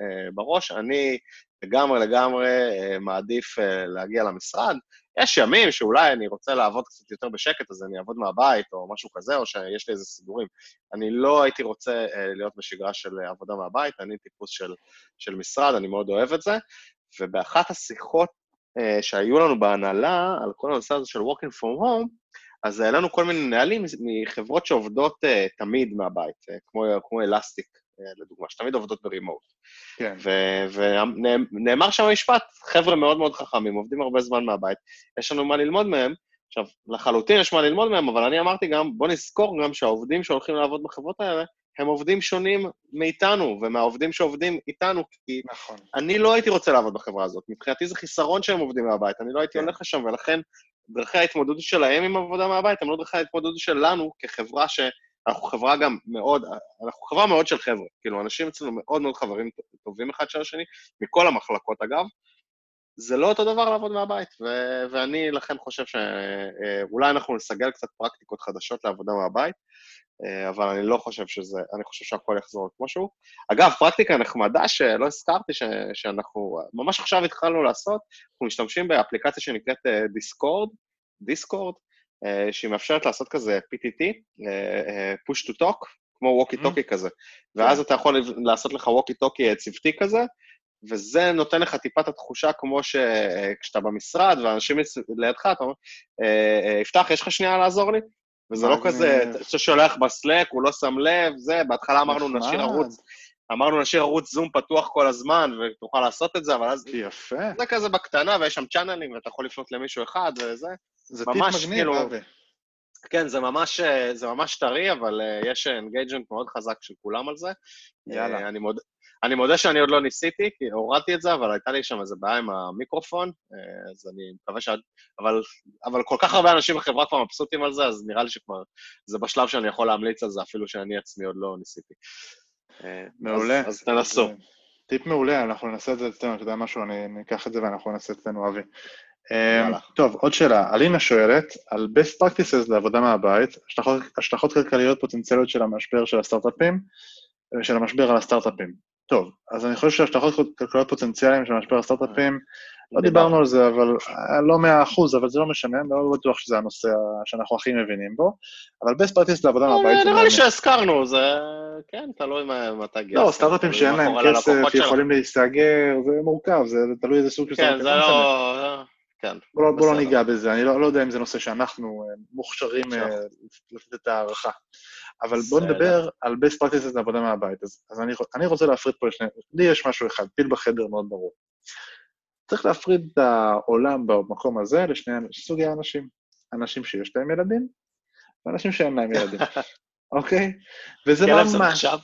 אה, בראש, אני לגמרי לגמרי אה, מעדיף אה, להגיע למשרד. יש ימים שאולי אני רוצה לעבוד קצת יותר בשקט, אז אני אעבוד מהבית או משהו כזה, או שיש לי איזה סידורים. אני לא הייתי רוצה אה, להיות בשגרה של עבודה מהבית, אני טיפוס של, של משרד, אני מאוד אוהב את זה. ובאחת השיחות שהיו לנו בהנהלה, על כל הנושא הזה של working from home, אז העלינו כל מיני נהלים מחברות שעובדות תמיד מהבית, כמו, כמו אלסטיק, לדוגמה, שתמיד עובדות ברימוט.
כן.
ונאמר שם משפט, חבר'ה מאוד מאוד חכמים, עובדים הרבה זמן מהבית, יש לנו מה ללמוד מהם. עכשיו, לחלוטין יש מה ללמוד מהם, אבל אני אמרתי גם, בוא נזכור גם שהעובדים שהולכים לעבוד בחברות האלה, הם עובדים שונים מאיתנו ומהעובדים שעובדים איתנו, כי נכון. אני לא הייתי רוצה לעבוד בחברה הזאת. מבחינתי זה חיסרון שהם עובדים מהבית, אני לא הייתי כן. הולך לשם, ולכן דרכי ההתמודדות שלהם עם עבודה מהבית הם לא דרכי ההתמודדות שלנו כחברה שאנחנו חברה גם מאוד, אנחנו חברה מאוד של חבר'ה. כאילו, אנשים אצלנו מאוד מאוד חברים טובים אחד של השני, מכל המחלקות אגב. זה לא אותו דבר לעבוד מהבית, ו- ואני לכן חושב שאולי אנחנו נסגל קצת פרקטיקות חדשות לעבודה מהבית, אבל אני לא חושב שזה, אני חושב שהכל יחזור כמו שהוא. אגב, פרקטיקה נחמדה שלא הזכרתי ש- שאנחנו, ממש עכשיו התחלנו לעשות, אנחנו משתמשים באפליקציה שנקראת דיסקורד, דיסקורד, שהיא מאפשרת לעשות כזה PTT, push to talk, כמו ווקי טוקי mm-hmm. כזה, ואז אתה יכול לעשות לך ווקי טוקי צוותי כזה, וזה נותן לך טיפה את התחושה כמו שכשאתה במשרד ואנשים לידך, אתה אומר, יפתח, יש לך שנייה לעזור לי? וזה לא כזה, אתה שולח ב Slack, הוא לא שם לב, זה, בהתחלה אמרנו נשאיר ערוץ, אמרנו נשאיר ערוץ זום פתוח כל הזמן, ותוכל לעשות את זה, אבל אז...
יפה.
זה כזה בקטנה, ויש שם צ'אנלים, ואתה יכול לפנות למישהו אחד, וזה...
זה טיפ מגניב, כאילו, אבי.
כן, זה ממש, זה ממש טרי, אבל uh, יש engagement מאוד חזק של כולם על זה.
יאללה. Uh,
אני, מוד, אני מודה שאני עוד לא ניסיתי, כי הורדתי את זה, אבל הייתה לי שם איזה בעיה עם המיקרופון, uh, אז אני מקווה ש... אבל, אבל כל כך הרבה אנשים בחברה כבר מבסוטים על זה, אז נראה לי שכבר זה בשלב שאני יכול להמליץ על זה, אפילו שאני עצמי עוד לא ניסיתי.
Uh, מעולה.
אז, תנסו.
טיפ מעולה, אנחנו נעשה את זה אצלנו, אתה יודע משהו, אני אקח את זה ואנחנו נעשה אצלנו, אבי. אמ, טוב, עוד שאלה. אלינה שואלת על best practices לעבודה מהבית, השלכות, השלכות כלכליות פוטנציאליות של המשבר של הסטארט-אפים, של המשבר על הסטארט-אפים. טוב, אז אני חושב שהשלכות כלכליות פוטנציאליים של המשבר הסטארט-אפים, לא דיברנו על זה, אבל לא מאה אחוז, אבל זה לא משנה, לא בטוח שזה הנושא שאנחנו הכי מבינים בו, אבל best practices לעבודה מהבית...
נראה לי שהזכרנו, זה... כן, תלוי מתי גייסת.
לא, סטארט-אפים שאין להם כסף, יכולים להסתגר, זה מורכב, זה תלוי איזה סוג של
סטארט-אפים. כן, זה לא... כן.
בוא, לא- בוא לא ניגע בזה, אני לא, לא יודע אם זה נושא שאנחנו אה, מוכשרים לתת את ההערכה. אבל בואו נדבר על best practices לעבודה מהבית. אז, אז אני, אני רוצה להפריד פה לשני... לי יש משהו אחד, פיל בחדר מאוד ברור. צריך להפריד את העולם במקום הזה לשני סוגי אנשים. אנשים שיש להם ילדים, ואנשים שאין להם ילדים, *laughs* אוקיי?
וזה ממש... כלב זה נחשב?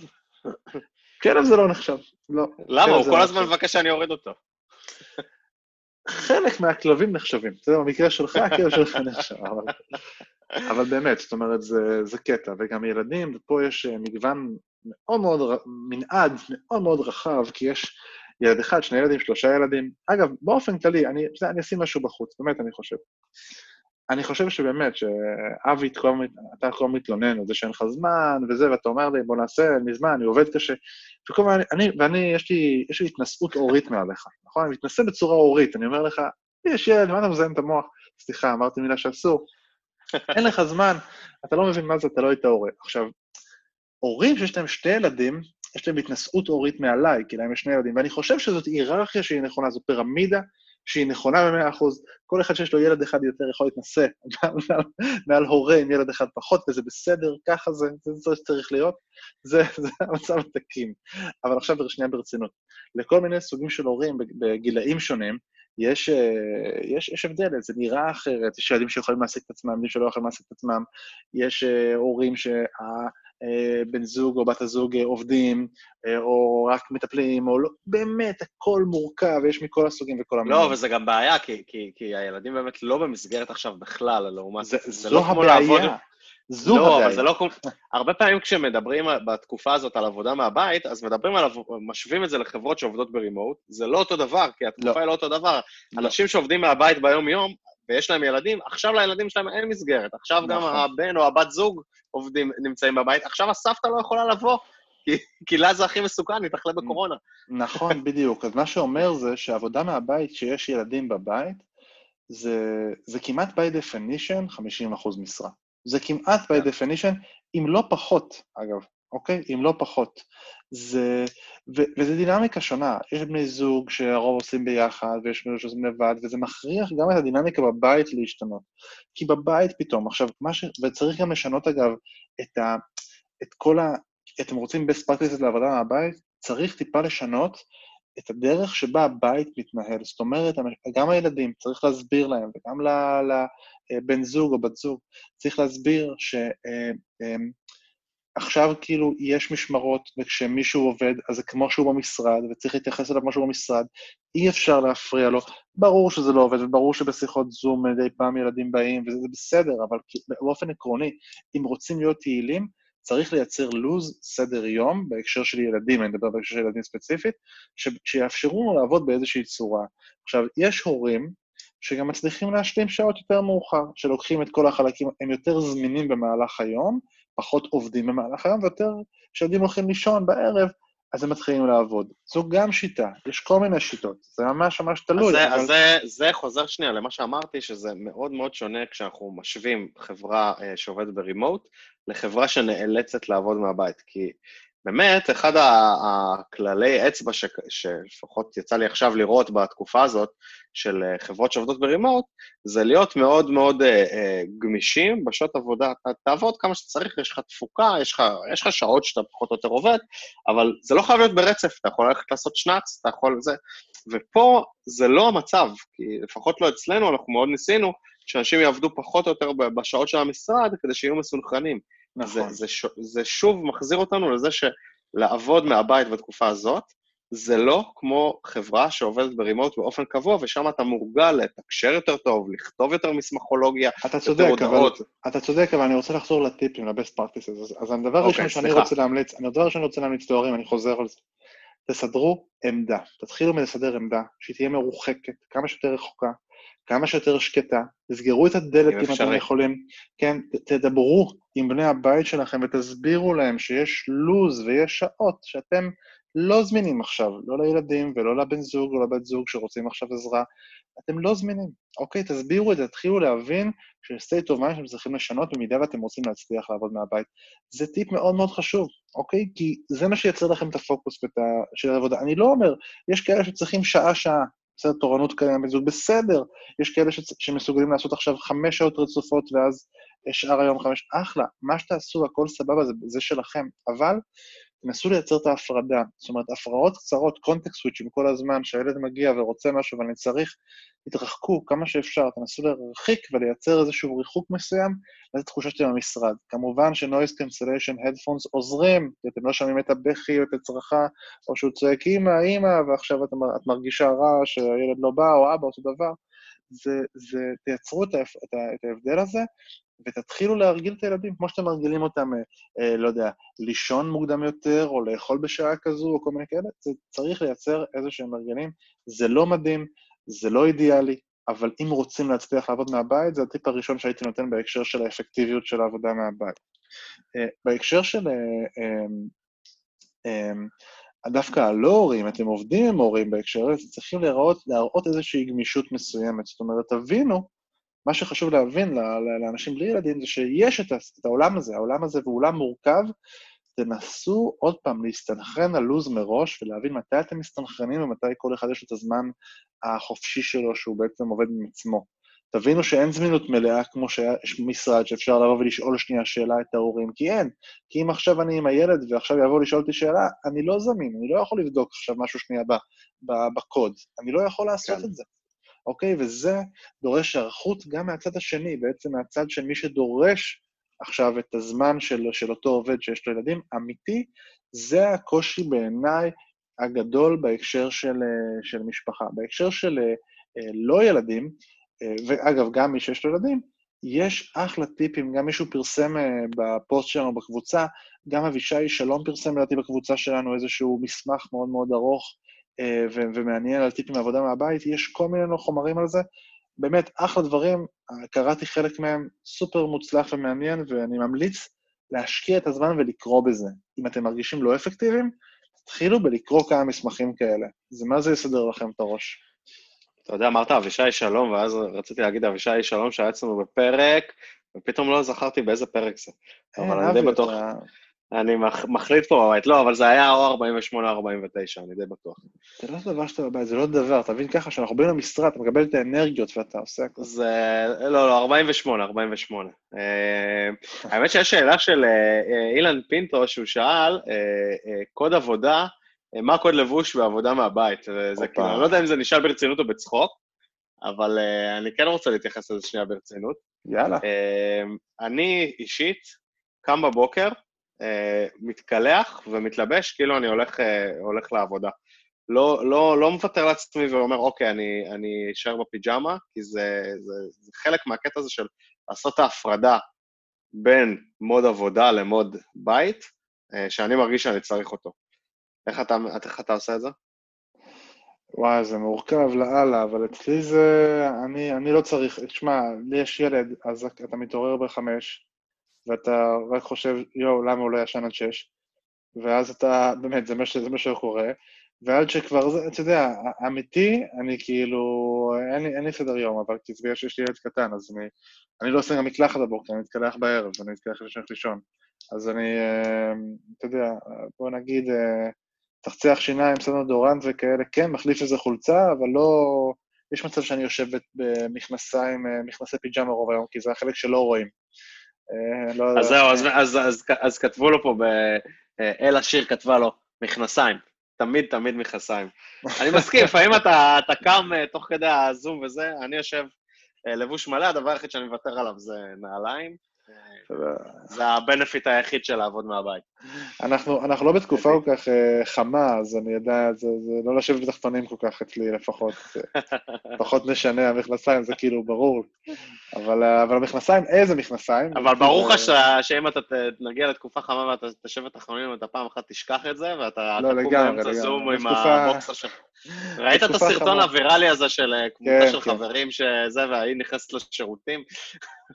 כלב זה לא נחשב, לא.
למה? הוא כל לא הזמן מבקש שאני אוריד אותו.
חלק מהכלבים נחשבים. זה במקרה שלך, הכלב שלך נחשב. אבל, אבל באמת, זאת אומרת, זה, זה קטע. וגם ילדים, ופה יש אה, מגוון מאוד מאוד, מנעד מאוד מאוד רחב, כי יש ילד אחד, שני ילדים, שלושה ילדים. אגב, באופן כללי, אני, אני אשים משהו בחוץ, באמת, אני חושב. אני חושב שבאמת, שאבי, אתה כבר מתלונן על זה שאין לך זמן וזה, ואתה אומר לי, בוא נעשה, אין לי זמן, אני עובד קשה. וכל הזמן, אני, ואני, יש לי, יש לי התנשאות הורית מעליך, נכון? אני מתנשא בצורה הורית, אני אומר לך, יש ילד, מה אתה מזיין את המוח? סליחה, אמרתי מילה שאסור. *laughs* אין לך זמן, אתה לא מבין מה זה, אתה לא היית הורה. עכשיו, הורים שיש להם שתי ילדים, יש להם התנשאות הורית מעליי, כי להם יש שני ילדים, ואני חושב שזאת היררכיה שהיא נכונה, זו פירמידה שהיא נכונה במאה אחוז, כל אחד שיש לו ילד אחד יותר יכול להתנשא *laughs* מעל, הורה עם ילד אחד פחות, וזה בסדר, ככה זה, זה זה שצריך להיות, זה, זה *laughs* המצב התקין. אבל עכשיו שנייה ברצינות. לכל מיני סוגים של הורים בגילאים שונים, יש, אה, יש, יש הבדל, זה נראה אחרת, יש ילדים שיכולים להעסיק את עצמם, ילדים שלא יכולים להעסיק את עצמם, יש אה, הורים שה... אה, בן זוג או בת הזוג אה, עובדים, אה, או רק מטפלים, או לא, באמת, הכל מורכב, יש מכל הסוגים וכל המינים.
לא, וזה גם בעיה, כי, כי, כי הילדים באמת לא במסגרת עכשיו בכלל, לעומת...
זה, זה זו לא הבעיה. לעבוד... זו
לא, הבעיה. אבל זה לא... הרבה פעמים כשמדברים בתקופה הזאת על עבודה מהבית, אז מדברים על... משווים את זה לחברות שעובדות ברימוט, זה לא אותו דבר, כי התקופה לא. היא לא אותו דבר. לא. אנשים שעובדים מהבית ביום-יום, ויש להם ילדים, עכשיו לילדים שלהם אין מסגרת. עכשיו נכון. גם הבן או הבת זוג עובדים, נמצאים בבית. עכשיו הסבתא לא יכולה לבוא, כי, כי לה זה הכי מסוכן, היא תחלה בקורונה.
נכון, בדיוק. אז מה שאומר זה שעבודה מהבית, שיש ילדים בבית, זה, זה כמעט by definition 50% משרה. זה כמעט by
כן.
definition, אם לא פחות, אגב, אוקיי? אם לא פחות. זה, ו, וזה דינמיקה שונה. יש בני זוג שהרוב עושים ביחד, ויש בני זוג שעושים לבד, וזה מכריח גם את הדינמיקה בבית להשתנות. כי בבית פתאום, עכשיו, מה ש... וצריך גם לשנות, אגב, את, ה, את כל ה... אתם רוצים best practices לעבודה מהבית? צריך טיפה לשנות את הדרך שבה הבית מתנהל. זאת אומרת, גם הילדים, צריך להסביר להם, וגם לבן זוג או בת זוג, צריך להסביר שעכשיו כאילו יש משמרות, וכשמישהו עובד, אז זה כמו שהוא במשרד, וצריך להתייחס אליו כמו שהוא במשרד, אי אפשר להפריע לו. ברור שזה לא עובד, וברור שבשיחות זום מדי פעם ילדים באים, וזה בסדר, אבל באופן עקרוני, אם רוצים להיות יעילים, צריך לייצר לו"ז, סדר יום, בהקשר של ילדים, אני מדבר בהקשר של ילדים ספציפית, ש... שיאפשרו לנו לעבוד באיזושהי צורה. עכשיו, יש הורים שגם מצליחים להשלים שעות יותר מאוחר, שלוקחים את כל החלקים, הם יותר זמינים במהלך היום, פחות עובדים במהלך היום, ויותר כשילדים הולכים לישון בערב, אז הם מתחילים לעבוד. זו גם שיטה, יש כל מיני שיטות, זה ממש ממש תלוי.
אז, זה,
אבל...
אז זה, זה חוזר שנייה למה שאמרתי, שזה מאוד מאוד שונה כשאנחנו משווים חברה אה, שעובדת ברימוט לחברה שנאלצת לעבוד מהבית. כי באמת, אחד הכללי אצבע ש, שלפחות יצא לי עכשיו לראות בתקופה הזאת, של אה, חברות שעובדות ברימוט, זה להיות מאוד מאוד אה, אה, גמישים בשעות עבודה. אתה תעבוד כמה שצריך, יש לך תפוקה, יש לך, יש לך שעות שאתה פחות או יותר עובד, אבל זה לא חייב להיות ברצף, אתה יכול ללכת לעשות שנץ, אתה יכול זה. ופה זה לא המצב, כי לפחות לא אצלנו, אנחנו מאוד ניסינו שאנשים יעבדו פחות או יותר בשעות של המשרד כדי שיהיו מסונכרנים. נכון. זה, זה, זה שוב מחזיר אותנו לזה שלעבוד מהבית בתקופה הזאת, זה לא כמו חברה שעובדת ברימוט באופן קבוע, ושם אתה מורגל לתקשר יותר טוב, לכתוב יותר מסמכולוגיה,
אתה צודק, אבל, אתה צודק, אבל אני רוצה לחזור לטיפים, ל-best practices. אז, אז הדבר הראשון okay, שאני. רוצה להמליץ, הדבר הראשון שאני רוצה להמליץ להורים, אני חוזר על זה. תסדרו עמדה, תתחילו מלסדר עמדה, שהיא תהיה מרוחקת, כמה שיותר רחוקה, כמה שיותר שקטה, תסגרו את הדלת אם אתם יכולים, כן, תדברו עם בני הבית שלכם ותסבירו להם שיש לו"ז ויש שעות שאתם לא זמינים עכשיו, לא לילדים ולא לבן זוג או לבת זוג שרוצים עכשיו עזרה, אתם לא זמינים. אוקיי, תסבירו את זה, תתחילו להבין ש-state of mind שאתם צריכים לשנות במידה ואתם רוצים להצליח לעבוד מהבית. זה טיפ מאוד מאוד חשוב, אוקיי? כי זה מה שייצר לכם את הפוקוס ואת ה... של העבודה. אני לא אומר, יש כאלה שצריכים שעה-שעה, בסדר, תורנות בן זוג, בסדר. יש כאלה ש... שמסוגלים לעשות עכשיו חמש שעות רצופות ואז שאר היום חמש, אחלה. מה שתעשו, הכל סבבה, זה, זה שלכם. אבל תנסו לייצר את ההפרדה. זאת אומרת, הפרעות קצרות, קונטקסט סוויצ'ים כל הזמן, שהילד מגיע ורוצה משהו ואני צריך, תתרחקו כמה שאפשר, תנסו להרחיק ולייצר איזשהו ריחוק מסוים, לאיזו תחושה שאתם במשרד. כמובן שנויס קנסליישן הדפונס עוזרים, כי אתם לא שומעים את הבכי או את הצרחה, או שהוא צועק אימא, אימא, ועכשיו את, את מרגישה רע שהילד לא בא, או אבא, אותו דבר. זה, זה, תייצרו את, את, את ההבדל הזה, ותתחילו להרגיל את הילדים כמו שאתם מרגילים אותם, אה, אה, לא יודע, לישון מוקדם יותר, או לאכול בשעה כזו, או כל מיני כאלה, זה צריך לייצר איזה שהם הרגלים. זה לא מדהים, זה לא אידיאלי, אבל אם רוצים להצליח לעבוד מהבית, זה הטיפ הראשון שהייתי נותן בהקשר של האפקטיביות של העבודה מהבית. אה, בהקשר של... אה, אה, אה, דווקא הלא הורים, אתם עובדים עם הורים בהקשר הזה, צריכים להראות, להראות איזושהי גמישות מסוימת. זאת אומרת, תבינו מה שחשוב להבין לאנשים בלי ילדים זה שיש את, העולם הזה, העולם הזה הוא עולם מורכב, תנסו עוד פעם להסתנכרן על לו"ז מראש ולהבין מתי אתם מסתנכרנים ומתי כל אחד יש את הזמן החופשי שלו שהוא בעצם עובד עם עצמו. תבינו שאין זמינות מלאה כמו שיש משרד שאפשר לבוא ולשאול שנייה שאלה את ההורים, כי אין. כי אם עכשיו אני עם הילד ועכשיו יבוא לשאול אותי שאלה, אני לא זמין, אני לא יכול לבדוק עכשיו משהו שנייה בקוד. אני לא יכול לעשות כן. את זה. אוקיי? וזה דורש היערכות גם מהצד השני, בעצם מהצד של מי שדורש עכשיו את הזמן של, של אותו עובד שיש לו ילדים, אמיתי, זה הקושי בעיניי הגדול בהקשר של, של משפחה. בהקשר של אה, לא ילדים, אה, ואגב, גם מי שיש לו ילדים, יש אחלה טיפים, גם מישהו פרסם אה, בפוסט שלנו בקבוצה, גם אבישי שלום פרסם לדעתי בקבוצה שלנו איזשהו מסמך מאוד מאוד ארוך אה, ומעניין על טיפים מעבודה מהבית, יש כל מיני חומרים על זה. באמת, אחלה דברים, קראתי חלק מהם, סופר מוצלח ומעניין, ואני ממליץ להשקיע את הזמן ולקרוא בזה. אם אתם מרגישים לא אפקטיביים, תתחילו בלקרוא כמה מסמכים כאלה. זה מה זה יסדר לכם את הראש.
אתה יודע, אמרת אבישי שלום, ואז רציתי להגיד אבישי שלום שהיה אצלנו בפרק, ופתאום לא זכרתי באיזה פרק זה. אבל אני די בטוח, אני מחליט פה בבית, לא, אבל זה היה או 48 או 49, אני די בטוח.
זה לא דבר שאתה בבית, זה לא דבר, אתה מבין ככה, שאנחנו באים למשרד, אתה מקבל את האנרגיות ואתה עושה הכל.
זה, לא, לא, 48, 48. אה, האמת שיש שאלה של אה, אילן פינטו, שהוא שאל, אה, קוד עבודה, מה קוד לבוש בעבודה מהבית? זה כאילו, אני לא יודע אם זה נשאל ברצינות או בצחוק, אבל אני כן רוצה להתייחס לזה שנייה ברצינות.
יאללה.
אני אישית קם בבוקר, אה, מתקלח ומתלבש כאילו אני הולך, אה, הולך לעבודה. לא, לא, לא מוותר לעצמי ואומר, אוקיי, אני, אני אשאר בפיג'מה, כי זה, זה, זה חלק מהקטע הזה של לעשות ההפרדה בין מוד עבודה למוד בית, אה, שאני מרגיש שאני צריך אותו. איך אתה, איך אתה עושה את זה?
וואי, זה מורכב לאללה, אבל אצלי זה... אני, אני לא צריך... תשמע, לי יש ילד, אז אתה מתעורר בחמש, ואתה רק חושב, יואו, למה הוא לא ישן עד שש? ואז אתה, באמת, זה מה, זה מה שקורה, ועד שכבר, אתה יודע, אמיתי, אני כאילו, אין לי, אין לי סדר יום, אבל כי זה שיש לי ילד קטן, אז אני, אני לא עושה גם מקלחת בבוקר, אני מתקלח בערב, אני מתקלח לפני לישון. אז אני, אה, אתה יודע, בוא נגיד, אה, תחצח שיניים, סדר דורנט וכאלה, כן, מחליף איזה חולצה, אבל לא... יש מצב שאני יושב במכנסיים, אה, מכנסי פיג'מה רוב היום, כי זה החלק שלא רואים.
אה, לא אז זהו, אז, אז, אז, אז כתבו לו פה, ב... אה, אלה שיר כתבה לו, מכנסיים. תמיד תמיד מכנסיים. אני מסכים, *laughs* לפעמים אתה, אתה קם אה, תוך כדי הזום וזה, אני יושב לבוש מלא, הדבר היחיד שאני מוותר עליו זה נעליים. זה הבנפיט היחיד של לעבוד מהבית.
אנחנו, אנחנו לא בתקופה כל כך uh, חמה, אז אני יודע, זה, זה לא לשבת בתחתונים כל כך אצלי לפחות. פחות משנה, המכנסיים זה כאילו ברור. אבל, uh, אבל המכנסיים, איזה מכנסיים?
אבל ברור לך שאם אתה נגיע לתקופה חמה ואתה תשב בתחתונים, אתה פעם אחת תשכח את זה, ואתה
לא,
תקום באמצע זום עם הבוקסר שלך. ראית את הסרטון הוויראלי הזה של אה, קבוצה כן, של כן. חברים שזה, והיא נכנסת לשירותים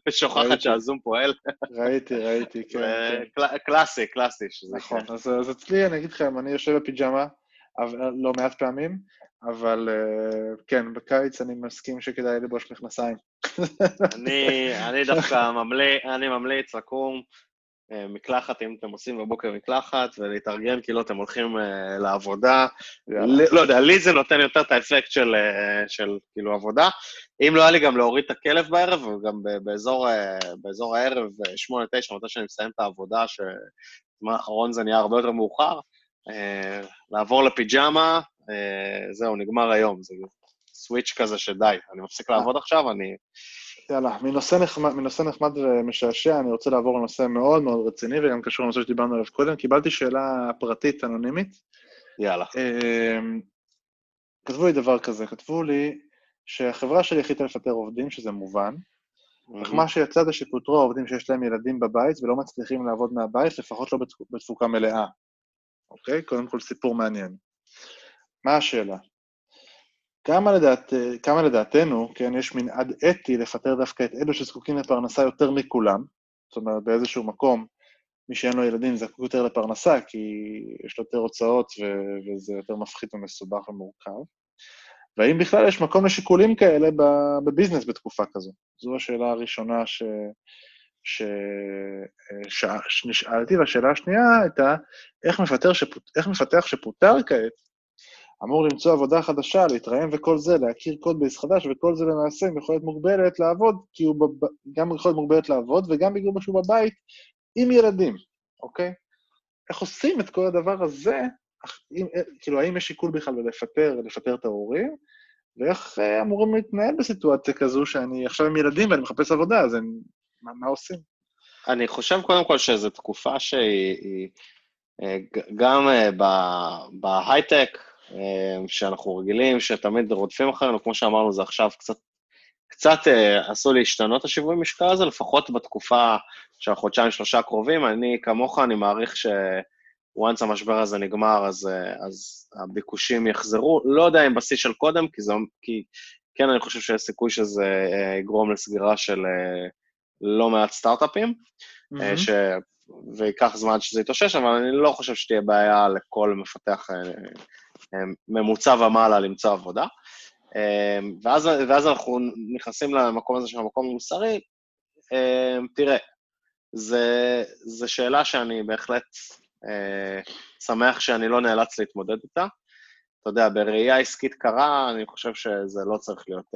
ושוכחת שהזום פועל?
ראיתי, ראיתי, כן.
כן. קלאסי, קלאסי.
נכון, אז, אצלי, אני אגיד לכם, אני יושב בפיג'מה לא מעט פעמים, אבל אה, כן, בקיץ אני מסכים שכדאי לבוש מכנסיים.
אני, אני דווקא ממליץ, אני ממליץ לקום. אה, מקלחת, אם אתם עושים בבוקר מקלחת, ולהתארגן כאילו אתם הולכים uh, לעבודה. לא יודע, לי זה נותן יותר את האפקט של, uh, של כאילו עבודה. אם לא היה לי גם להוריד את הכלב בערב, וגם באזור, באזור הערב, 8-9, מתי שאני מסיים את העבודה, שבזמן האחרון זה נהיה הרבה יותר מאוחר, לעבור לפיג'מה, זהו, נגמר היום. זה סוויץ' כזה שדי, אני מפסיק לעבוד עכשיו, אני...
יאללה, מנושא נחמד, מנושא נחמד ומשעשע, אני רוצה לעבור לנושא מאוד מאוד רציני, וגם קשור לנושא שדיברנו עליו קודם. קיבלתי שאלה פרטית, אנונימית.
יאללה.
אמ, כתבו לי דבר כזה, כתבו לי שהחברה שלי החליטה לפטר עובדים, שזה מובן, אך מה שיצא זה שפוטרו העובדים שיש להם ילדים בבית ולא מצליחים לעבוד מהבית, לפחות לא בתפוקה מלאה. אוקיי? קודם כל סיפור מעניין. מה השאלה? כמה, לדעת, כמה לדעתנו, כן, יש מנעד אתי לפטר דווקא את אלו שזקוקים לפרנסה יותר מכולם, זאת אומרת, באיזשהו מקום, מי שאין לו ילדים זקוק יותר לפרנסה, כי יש לו יותר הוצאות ו- וזה יותר מפחית ומסובך ומורכב. והאם בכלל יש מקום לשיקולים כאלה בביזנס בתקופה כזו? זו השאלה הראשונה ש... ש... ש... שנשאלתי, והשאלה השנייה הייתה, איך, שפות... איך מפתח שפוטר כעת אמור למצוא עבודה חדשה, להתראיין וכל זה, להכיר קוד בייס חדש, וכל זה למעשה עם יכולת מוגבלת לעבוד, כי הוא בב... גם יכולת מוגבלת לעבוד, וגם בגלל שהוא בבית עם ילדים, אוקיי? איך עושים את כל הדבר הזה? אם, כאילו, האם יש שיקול בכלל בלפטר, לפטר את ההורים? ואיך אה, אמורים להתנהל בסיטואציה כזו שאני עכשיו עם ילדים ואני מחפש עבודה, אז אני, מה, מה עושים?
אני חושב קודם כל שזו תקופה שהיא אה, גם אה, בהייטק, שאנחנו רגילים, שתמיד רודפים אחרינו, כמו שאמרנו, זה עכשיו קצת, קצת uh, עשו להשתנות השיווי משקל הזה, לפחות בתקופה של החודשיים-שלושה הקרובים. אני, כמוך, אני מעריך ש... once המשבר הזה נגמר, אז, uh, אז הביקושים יחזרו. לא יודע אם בשיא של קודם, כי, זה, כי כן, אני חושב שיש סיכוי שזה יגרום לסגירה של לא מעט סטארט-אפים, mm-hmm. uh, וייקח זמן שזה יתאושש, אבל אני לא חושב שתהיה בעיה לכל מפתח אה, אה, ממוצע ומעלה למצוא עבודה. אה, ואז, ואז אנחנו נכנסים למקום הזה של המקום המוסרי. תראה, זו שאלה שאני בהחלט שמח שאני לא נאלץ להתמודד איתה. אתה יודע, בראייה עסקית קרה, אני חושב שזה לא צריך להיות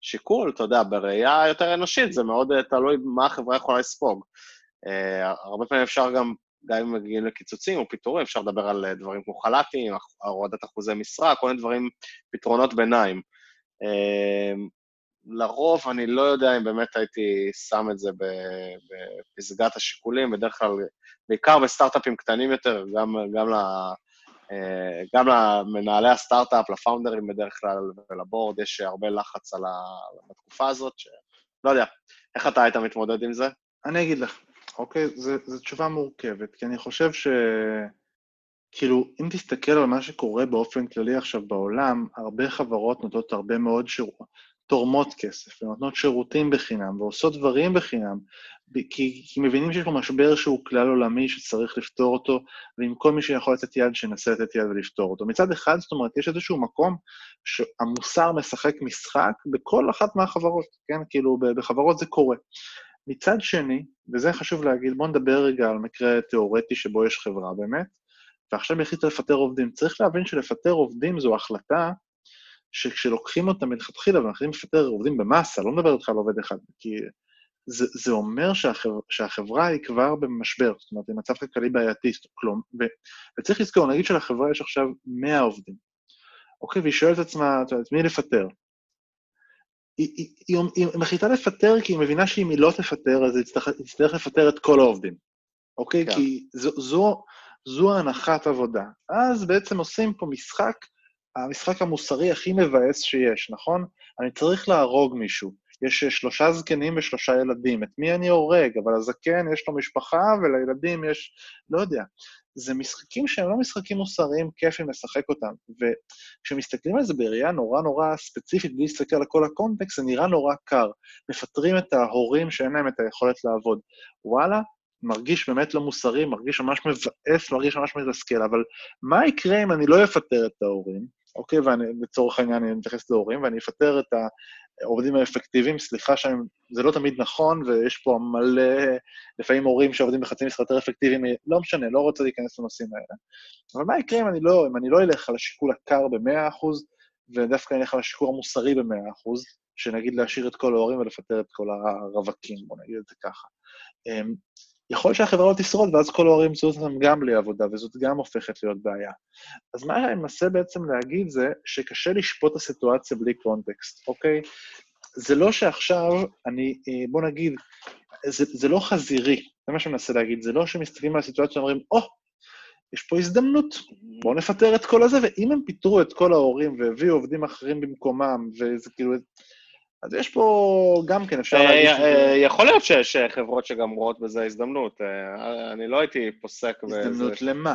שיקול, אתה יודע, בראייה יותר אנושית, זה מאוד תלוי מה החברה יכולה לספוג. הרבה פעמים אפשר גם, גם אם מגיעים לקיצוצים או פיטורים, אפשר לדבר על uh, דברים כמו חל"תים, הורדת אחוזי משרה, כל מיני דברים, פתרונות ביניים. Uh, לרוב אני לא יודע אם באמת הייתי שם את זה בפסגת השיקולים, בדרך כלל, בעיקר בסטארט-אפים קטנים יותר, גם, גם, ל, גם למנהלי הסטארט-אפ, לפאונדרים בדרך כלל ולבורד, יש הרבה לחץ על ה, בתקופה הזאת, שלא יודע, איך אתה היית מתמודד עם זה?
אני אגיד לך, אוקיי? זו תשובה מורכבת, כי אני חושב ש... כאילו, אם תסתכל על מה שקורה באופן כללי עכשיו בעולם, הרבה חברות נותנות הרבה מאוד שירות, תורמות כסף, ונותנות שירותים בחינם, ועושות דברים בחינם, כי, כי מבינים שיש פה משבר שהוא כלל עולמי שצריך לפתור אותו, ועם כל מי שיכול לתת יד, שינסה לתת יד ולפתור אותו. מצד אחד, זאת אומרת, יש איזשהו מקום שהמוסר משחק משחק בכל אחת מהחברות, כן? כאילו, בחברות זה קורה. מצד שני, וזה חשוב להגיד, בואו נדבר רגע על מקרה תיאורטי שבו יש חברה באמת, ועכשיו החליטה לפטר עובדים. צריך להבין שלפטר עובדים זו החלטה שכשלוקחים אותה מלכתחילה ומחליטים לפטר עובדים במאסה, לא מדבר איתך על עובד אחד, כי זה, זה אומר שהחברה, שהחברה היא כבר במשבר, זאת אומרת, היא מצב כלכלי בעייתי, כלום, ו, וצריך לזכור, נגיד שלחברה יש עכשיו 100 עובדים, אוקיי, והיא שואלת את עצמה, את מי לפטר? היא, היא, היא, היא מחליטה לפטר כי היא מבינה שאם היא לא תפטר, אז היא תצטרך לפטר את כל העובדים, אוקיי? כן. כי זו, זו, זו הנחת עבודה. אז בעצם עושים פה משחק, המשחק המוסרי הכי מבאס שיש, נכון? אני צריך להרוג מישהו. יש שלושה זקנים ושלושה ילדים. את מי אני הורג? אבל הזקן יש לו משפחה ולילדים יש... לא יודע. זה משחקים שהם לא משחקים מוסריים, כיפים לשחק אותם. וכשמסתכלים על זה בראייה נורא נורא ספציפית, בלי להסתכל על כל הקונטקסט, זה נראה נורא קר. מפטרים את ההורים שאין להם את היכולת לעבוד. וואלה, מרגיש באמת לא מוסרי, מרגיש ממש מבאס, מרגיש ממש מתסכל, אבל מה יקרה אם אני לא אפטר את ההורים, אוקיי, ואני, לצורך העניין אני מתייחס להורים, ואני אפטר את העובדים האפקטיביים, סליחה שזה לא תמיד נכון, ויש פה מלא, לפעמים הורים שעובדים בחצי משרה יותר אפקטיביים, לא משנה, לא רוצה להיכנס לנושאים האלה. אבל מה יקרה אם אני לא, אם אני לא אלך על השיקול הקר ב-100%, ודווקא אני אלך על השיקול המוסרי ב-100%, שנגיד להשאיר את כל ההורים ולפטר את כל הרווקים, בוא נגיד את זה ככה. יכול להיות שהחברה לא תשרוד, ואז כל ההורים ימצאו אותם גם בלי עבודה, וזאת גם הופכת להיות בעיה. אז מה אני מנסה בעצם להגיד זה שקשה לשפוט את הסיטואציה בלי קונטקסט, אוקיי? זה לא שעכשיו אני, אה, בוא נגיד, זה, זה לא חזירי, זה מה שאני מנסה להגיד, זה לא שמסתכלים על הסיטואציה ואומרים, או, oh, יש פה הזדמנות, בואו נפטר את כל הזה, ואם הם פיטרו את כל ההורים והביאו עובדים אחרים במקומם, וזה כאילו, אז יש פה גם כן, אפשר להגיד...
אה, יכול להיות שיש חברות שגם רואות בזה הזדמנות. אה, אני לא הייתי פוסק
בזה. הזדמנות למה?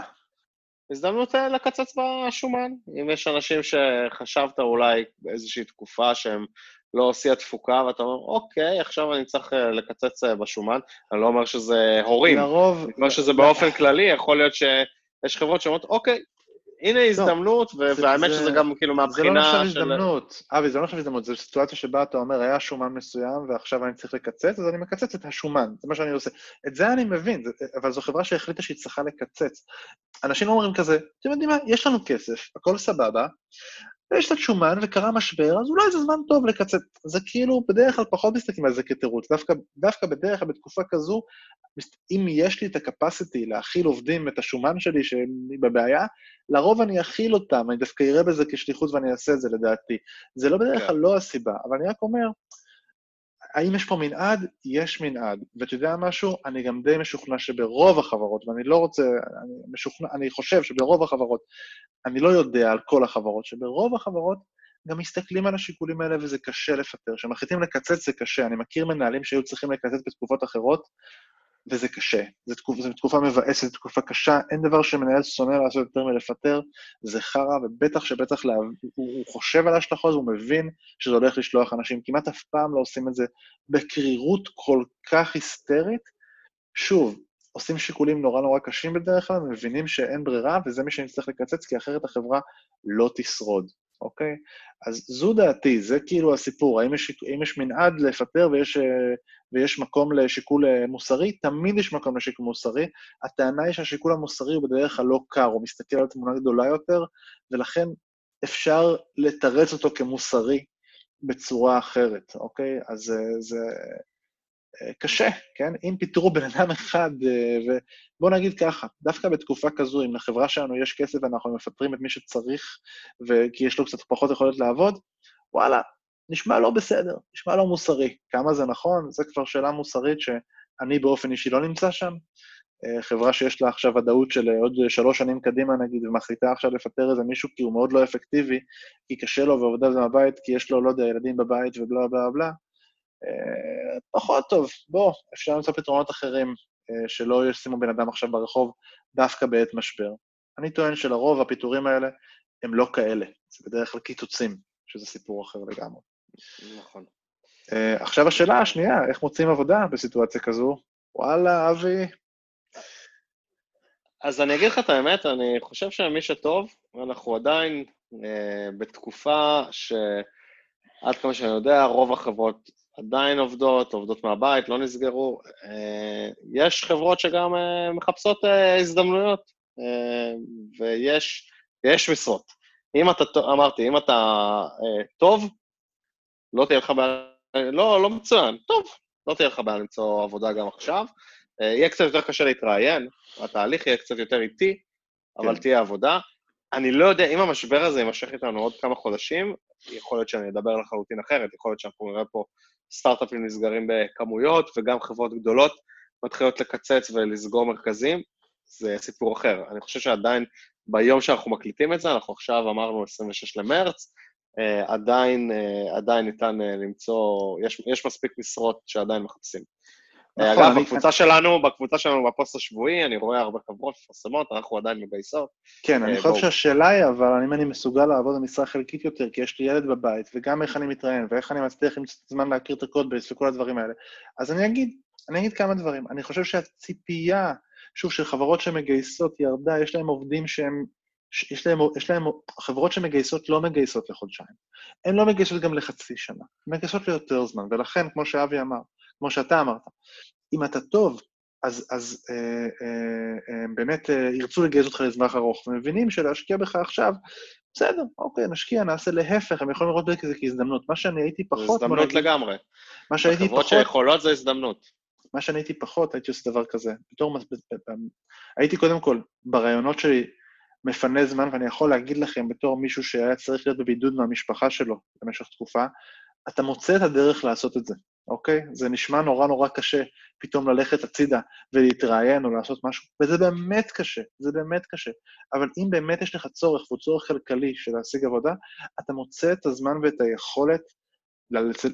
הזדמנות אה, לקצץ בשומן. אם יש אנשים שחשבת אולי באיזושהי תקופה שהם לא שיא התפוקה, ואתה אומר, אוקיי, עכשיו אני צריך לקצץ בשומן. אני לא אומר שזה הורים. לרוב... אני אומר שזה באופן כללי, יכול להיות שיש חברות שאומרות, אוקיי, הנה לא, הזדמנות, והאמת שזה גם כאילו מהבחינה
של... זה לא נחשב הזדמנות, אבי, זה לא נחשב הזדמנות, זו סיטואציה שבה אתה אומר, היה שומן מסוים ועכשיו אני צריך לקצץ, אז אני מקצץ את השומן, זה מה שאני עושה. את זה אני מבין, אבל זו חברה שהחליטה שהיא צריכה לקצץ. אנשים אומרים כזה, אתם יודעים מה, יש לנו כסף, הכל סבבה, ויש קצת שומן וקרה משבר, אז אולי זה זמן טוב לקצת. זה כאילו, בדרך כלל פחות מסתכלים על זה כתירוץ. דווקא, דווקא בדרך כלל בתקופה כזו, אם יש לי את הקפסיטי להכיל עובדים את השומן שלי שהם בבעיה, לרוב אני אכיל אותם, אני דווקא אראה בזה כשליחות ואני אעשה את זה לדעתי. זה לא בדרך כלל כן. לא הסיבה, אבל אני רק אומר, האם יש פה מנעד? יש מנעד. ואתה יודע משהו? אני גם די משוכנע שברוב החברות, ואני לא רוצה, אני, משוכנע, אני חושב שברוב החברות, אני לא יודע על כל החברות, שברוב החברות גם מסתכלים על השיקולים האלה וזה קשה לפטר. כשמחליטים לקצץ זה קשה. אני מכיר מנהלים שהיו צריכים לקצץ בתקופות אחרות, וזה קשה. זו תקופה, זו תקופה מבאסת, זו תקופה קשה, אין דבר שמנהל שונא לעשות יותר מלפטר, זה חרא, ובטח שבטח לה... הוא, הוא חושב על ההשלכות והוא מבין שזה הולך לשלוח אנשים. כמעט אף פעם לא עושים את זה בקרירות כל כך היסטרית. שוב, עושים שיקולים נורא נורא קשים בדרך כלל, מבינים שאין ברירה וזה מי שנצטרך לקצץ, כי אחרת החברה לא תשרוד, אוקיי? אז זו דעתי, זה כאילו הסיפור. האם יש, האם יש מנעד לפטר ויש, אה, ויש מקום לשיקול אה, מוסרי? תמיד יש מקום לשיקול מוסרי. הטענה היא שהשיקול המוסרי הוא בדרך כלל לא קר, הוא מסתכל על תמונה גדולה יותר, ולכן אפשר לתרץ אותו כמוסרי בצורה אחרת, אוקיי? אז זה, זה קשה, כן? אם פיטרו בן אדם אחד, ובואו נגיד ככה, דווקא בתקופה כזו, אם לחברה שלנו יש כסף ואנחנו מפטרים את מי שצריך, כי יש לו קצת פחות יכולת לעבוד, וואלה, נשמע לא בסדר, נשמע לא מוסרי. כמה זה נכון? זו כבר שאלה מוסרית שאני באופן אישי לא נמצא שם. אה, חברה שיש לה עכשיו ודאות של עוד שלוש שנים קדימה נגיד, ומחליטה עכשיו לפטר איזה מישהו כי הוא מאוד לא אפקטיבי, כי קשה לו ועובדה זה מהבית, כי יש לו, לא יודע, ילדים בבית ובלה בלה בלה, אה, פחות טוב. בוא, אפשר למצוא פתרונות אחרים אה, שלא ישימו בן אדם עכשיו ברחוב דווקא בעת משבר. אני טוען שלרוב הפיטורים האלה הם לא כאלה, זה בדרך כלל קיצוצים, שזה סיפור אחר לגמרי.
נכון.
עכשיו השאלה השנייה, איך מוצאים עבודה בסיטואציה כזו? וואלה, אבי,
אז אני אגיד לך את האמת, אני חושב שמי שטוב, אנחנו עדיין אה, בתקופה שעד כמה שאני יודע, רוב החברות עדיין עובדות, עובדות מהבית, לא נסגרו. אה, יש חברות שגם אה, מחפשות אה, הזדמנויות, ויש יש משרות. אם אתה, אמרתי, אם אתה טוב, לא תהיה לך בעיה, לא, לא מצוין, טוב, לא תהיה לך בעיה למצוא עבודה גם עכשיו. יהיה קצת יותר קשה להתראיין, התהליך יהיה קצת יותר איטי, אבל כן. תהיה עבודה. אני לא יודע, אם המשבר הזה יימשך איתנו עוד כמה חודשים, יכול להיות שאני אדבר לחלוטין אחרת, יכול להיות שאנחנו נראה פה סטארט-אפים נסגרים בכמויות, וגם חברות גדולות מתחילות לקצץ ולסגור מרכזים, זה סיפור אחר. אני חושב שעדיין, ביום שאנחנו מקליטים את זה, אנחנו עכשיו אמרנו 26 למרץ, אה, עדיין, אה, עדיין ניתן אה, למצוא, יש, יש מספיק משרות שעדיין מחפשים. נכון, אגב, בקבוצה שלנו, בקבוצה שלנו בפוסט השבועי, אני רואה הרבה חברות מפרסמות, אנחנו עדיין מגייסות.
כן, אני חושב שהשאלה היא, אבל אם אני מסוגל לעבוד במשרה חלקית יותר, כי יש לי ילד בבית, וגם איך אני מתראיין, ואיך אני מצליח למצוא את הזמן להכיר את ה code base וכל הדברים האלה, אז אני אגיד, אני אגיד כמה דברים. אני חושב שהציפייה, שוב, של חברות שמגייסות ירדה, יש להם עובדים שהם יש להם, יש להם, חברות שמגייסות לא מגייסות לחודשיים. הן לא מגייסות גם לחצי שנה, הן מגייסות ליותר זמן, ולכן, כמו שאבי אמר, כמו שאתה אמרת, אם אתה טוב, אז, אז אה, אה, אה, באמת אה, ירצו לגייס אותך לזמח ארוך, ומבינים שלהשקיע בך עכשיו, בסדר, אוקיי, נשקיע, נעשה להפך, הם יכולים לראות בזה כהזדמנות. מה שאני הייתי פחות...
זה הזדמנות לגמרי.
מה שהייתי פחות...
החברות שיכולות זה הזדמנות.
מה שאני הייתי פחות, הייתי עושה דבר כזה. בתור... הייתי קודם כל, ברעיונות שלי, מפנה זמן, ואני יכול להגיד לכם, בתור מישהו שהיה צריך להיות בבידוד מהמשפחה שלו במשך תקופה, אתה מוצא את הדרך לעשות את זה, אוקיי? זה נשמע נורא נורא קשה פתאום ללכת הצידה ולהתראיין או לעשות משהו, וזה באמת קשה, זה באמת קשה. אבל אם באמת יש לך צורך, והוא צורך כלכלי של להשיג עבודה, אתה מוצא את הזמן ואת היכולת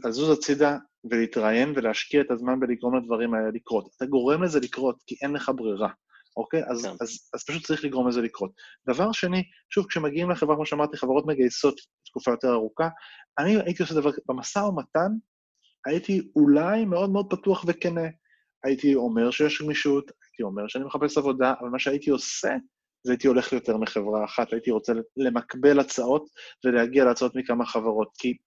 לזוז הצידה ולהתראיין ולהשקיע את הזמן ולגרום לדברים האלה לקרות. אתה גורם לזה לקרות כי אין לך ברירה. אוקיי? אז, כן. אז, אז פשוט צריך לגרום לזה לקרות. דבר שני, שוב, כשמגיעים לחברה, כמו שאמרתי, חברות מגייסות תקופה יותר ארוכה, אני הייתי עושה דבר, במשא ומתן, הייתי אולי מאוד מאוד פתוח וכנה. הייתי אומר שיש גמישות, הייתי אומר שאני מחפש עבודה, אבל מה שהייתי עושה, זה הייתי הולך ליותר מחברה אחת, הייתי רוצה למקבל הצעות ולהגיע להצעות מכמה חברות. כי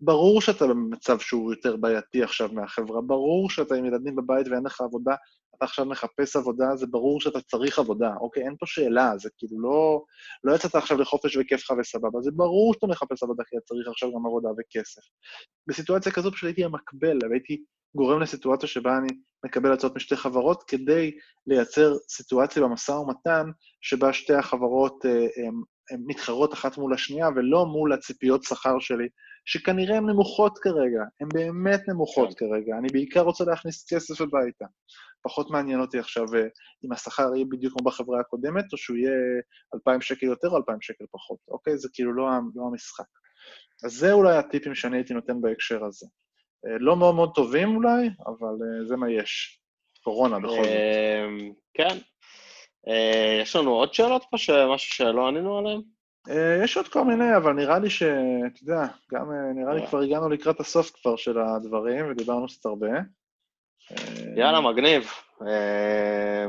ברור שאתה במצב שהוא יותר בעייתי עכשיו מהחברה, ברור שאתה עם ילדים בבית ואין לך עבודה, אתה עכשיו מחפש עבודה, זה ברור שאתה צריך עבודה, אוקיי? אין פה שאלה, זה כאילו לא... לא יצאת עכשיו לחופש וכיף לך וסבבה, זה ברור שאתה מחפש עבודה כי אתה צריך עכשיו גם עבודה וכסף. בסיטואציה כזו פשוט הייתי המקבל, והייתי גורם לסיטואציה שבה אני מקבל הצעות משתי חברות, כדי לייצר סיטואציה במשא ומתן שבה שתי החברות אה, הן מתחרות אחת מול השנייה, ולא מול הציפיות שכר שלי, שכנראה הן נמוכות כרגע, הן באמת נמוכות כן. כרגע. אני בעיקר רוצה להכניס כסף הביתה. פחות מעניין אותי עכשיו אה, אם השכר יהיה בדיוק כמו בחברה הקודמת, או שהוא יהיה 2,000 שקל יותר או 2,000 שקל פחות, אוקיי? זה כאילו לא, לא המשחק. אז זה אולי הטיפים שאני הייתי נותן בהקשר הזה. אה, לא מאוד מאוד טובים אולי, אבל אה, זה מה יש. קורונה בכל זאת.
כן. יש לנו עוד שאלות פה, משהו שלא ענינו עליהן?
יש עוד כל מיני, אבל נראה לי ש... אתה יודע, גם נראה לי כבר הגענו לקראת הסוף כבר של הדברים, ודיברנו קצת הרבה.
יאללה, מגניב. אה,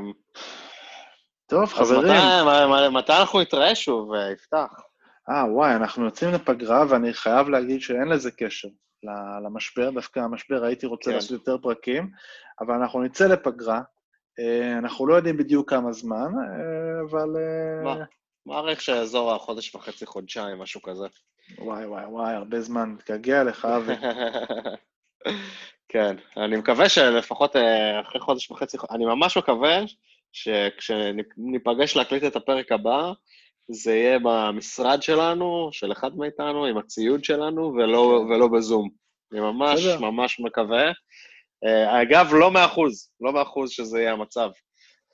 טוב,
אז
חברים.
מתי- מתי- מתי אנחנו נתראה שוב, אה, יפתח?
אה, וואי, אנחנו יוצאים לפגרה, ואני חייב להגיד שאין לזה קשר למשבר. דווקא המשבר הייתי רוצה
כן.
לעשות יותר פרקים, אבל אנחנו נצא לפגרה. אה, אנחנו לא יודעים בדיוק כמה זמן, אה, אבל... אה,
מה? מעריך שאזור החודש וחצי, חודשיים, משהו כזה.
וואי, וואי, וואי, הרבה זמן. מתגעגע לך, אבי. *laughs*
כן, אני מקווה שלפחות אה, אחרי חודש וחצי, אני ממש מקווה שכשניפגש להקליט את הפרק הבא, זה יהיה במשרד שלנו, של אחד מאיתנו, עם הציוד שלנו, ולא. ולא בזום. אני ממש. ממש מקווה. אה, אגב, לא מאה אחוז, לא מאה אחוז שזה יהיה המצב,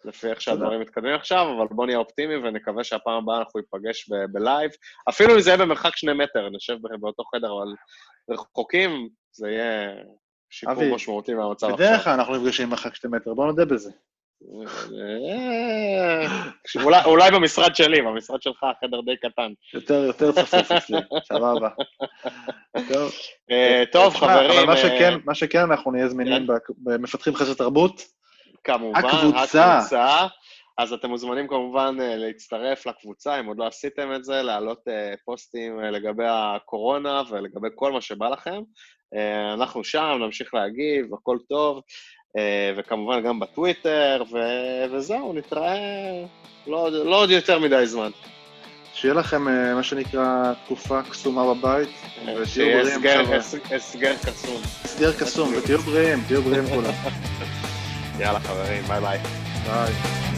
לפי איך שהדברים מתקדמים עכשיו, אבל בוא נהיה אופטימיים ונקווה שהפעם הבאה אנחנו ניפגש בלייב. אפילו אם זה יהיה במרחק שני מטר, נשב באותו חדר, אבל רחוקים, זה יהיה שיפור
אבי,
משמעותי מהמצב עכשיו.
בדרך כלל אנחנו נפגשים מרחק שתי מטר, בוא נודה בזה.
אה, אולי, אולי במשרד שלי, במשרד שלך החדר די קטן.
יותר, יותר צפוף אצלי, סבבה. טוב,
אה, טוב, חברים,
אבל מה
אה,
שכן, מה שכן, אנחנו נהיה זמינים
כן.
במפתחים חסר תרבות.
כמובן,
הקבוצה.
הקבוצה. אז אתם מוזמנים כמובן אה, להצטרף לקבוצה, אם עוד לא עשיתם את זה, להעלות אה, פוסטים אה, לגבי הקורונה ולגבי כל מה שבא לכם. אנחנו שם, נמשיך להגיב, הכל טוב, וכמובן גם בטוויטר, ו- וזהו, נתראה לא, לא עוד יותר מדי זמן.
שיהיה לכם, מה שנקרא, תקופה קסומה בבית. ותהיו
שיהיה
בריאים.
הס- הסגר קסום.
הסגר קסום, ותהיו בריאים, תהיו בריאים כולם. *laughs*
יאללה חברים, ביי ביי.
ביי.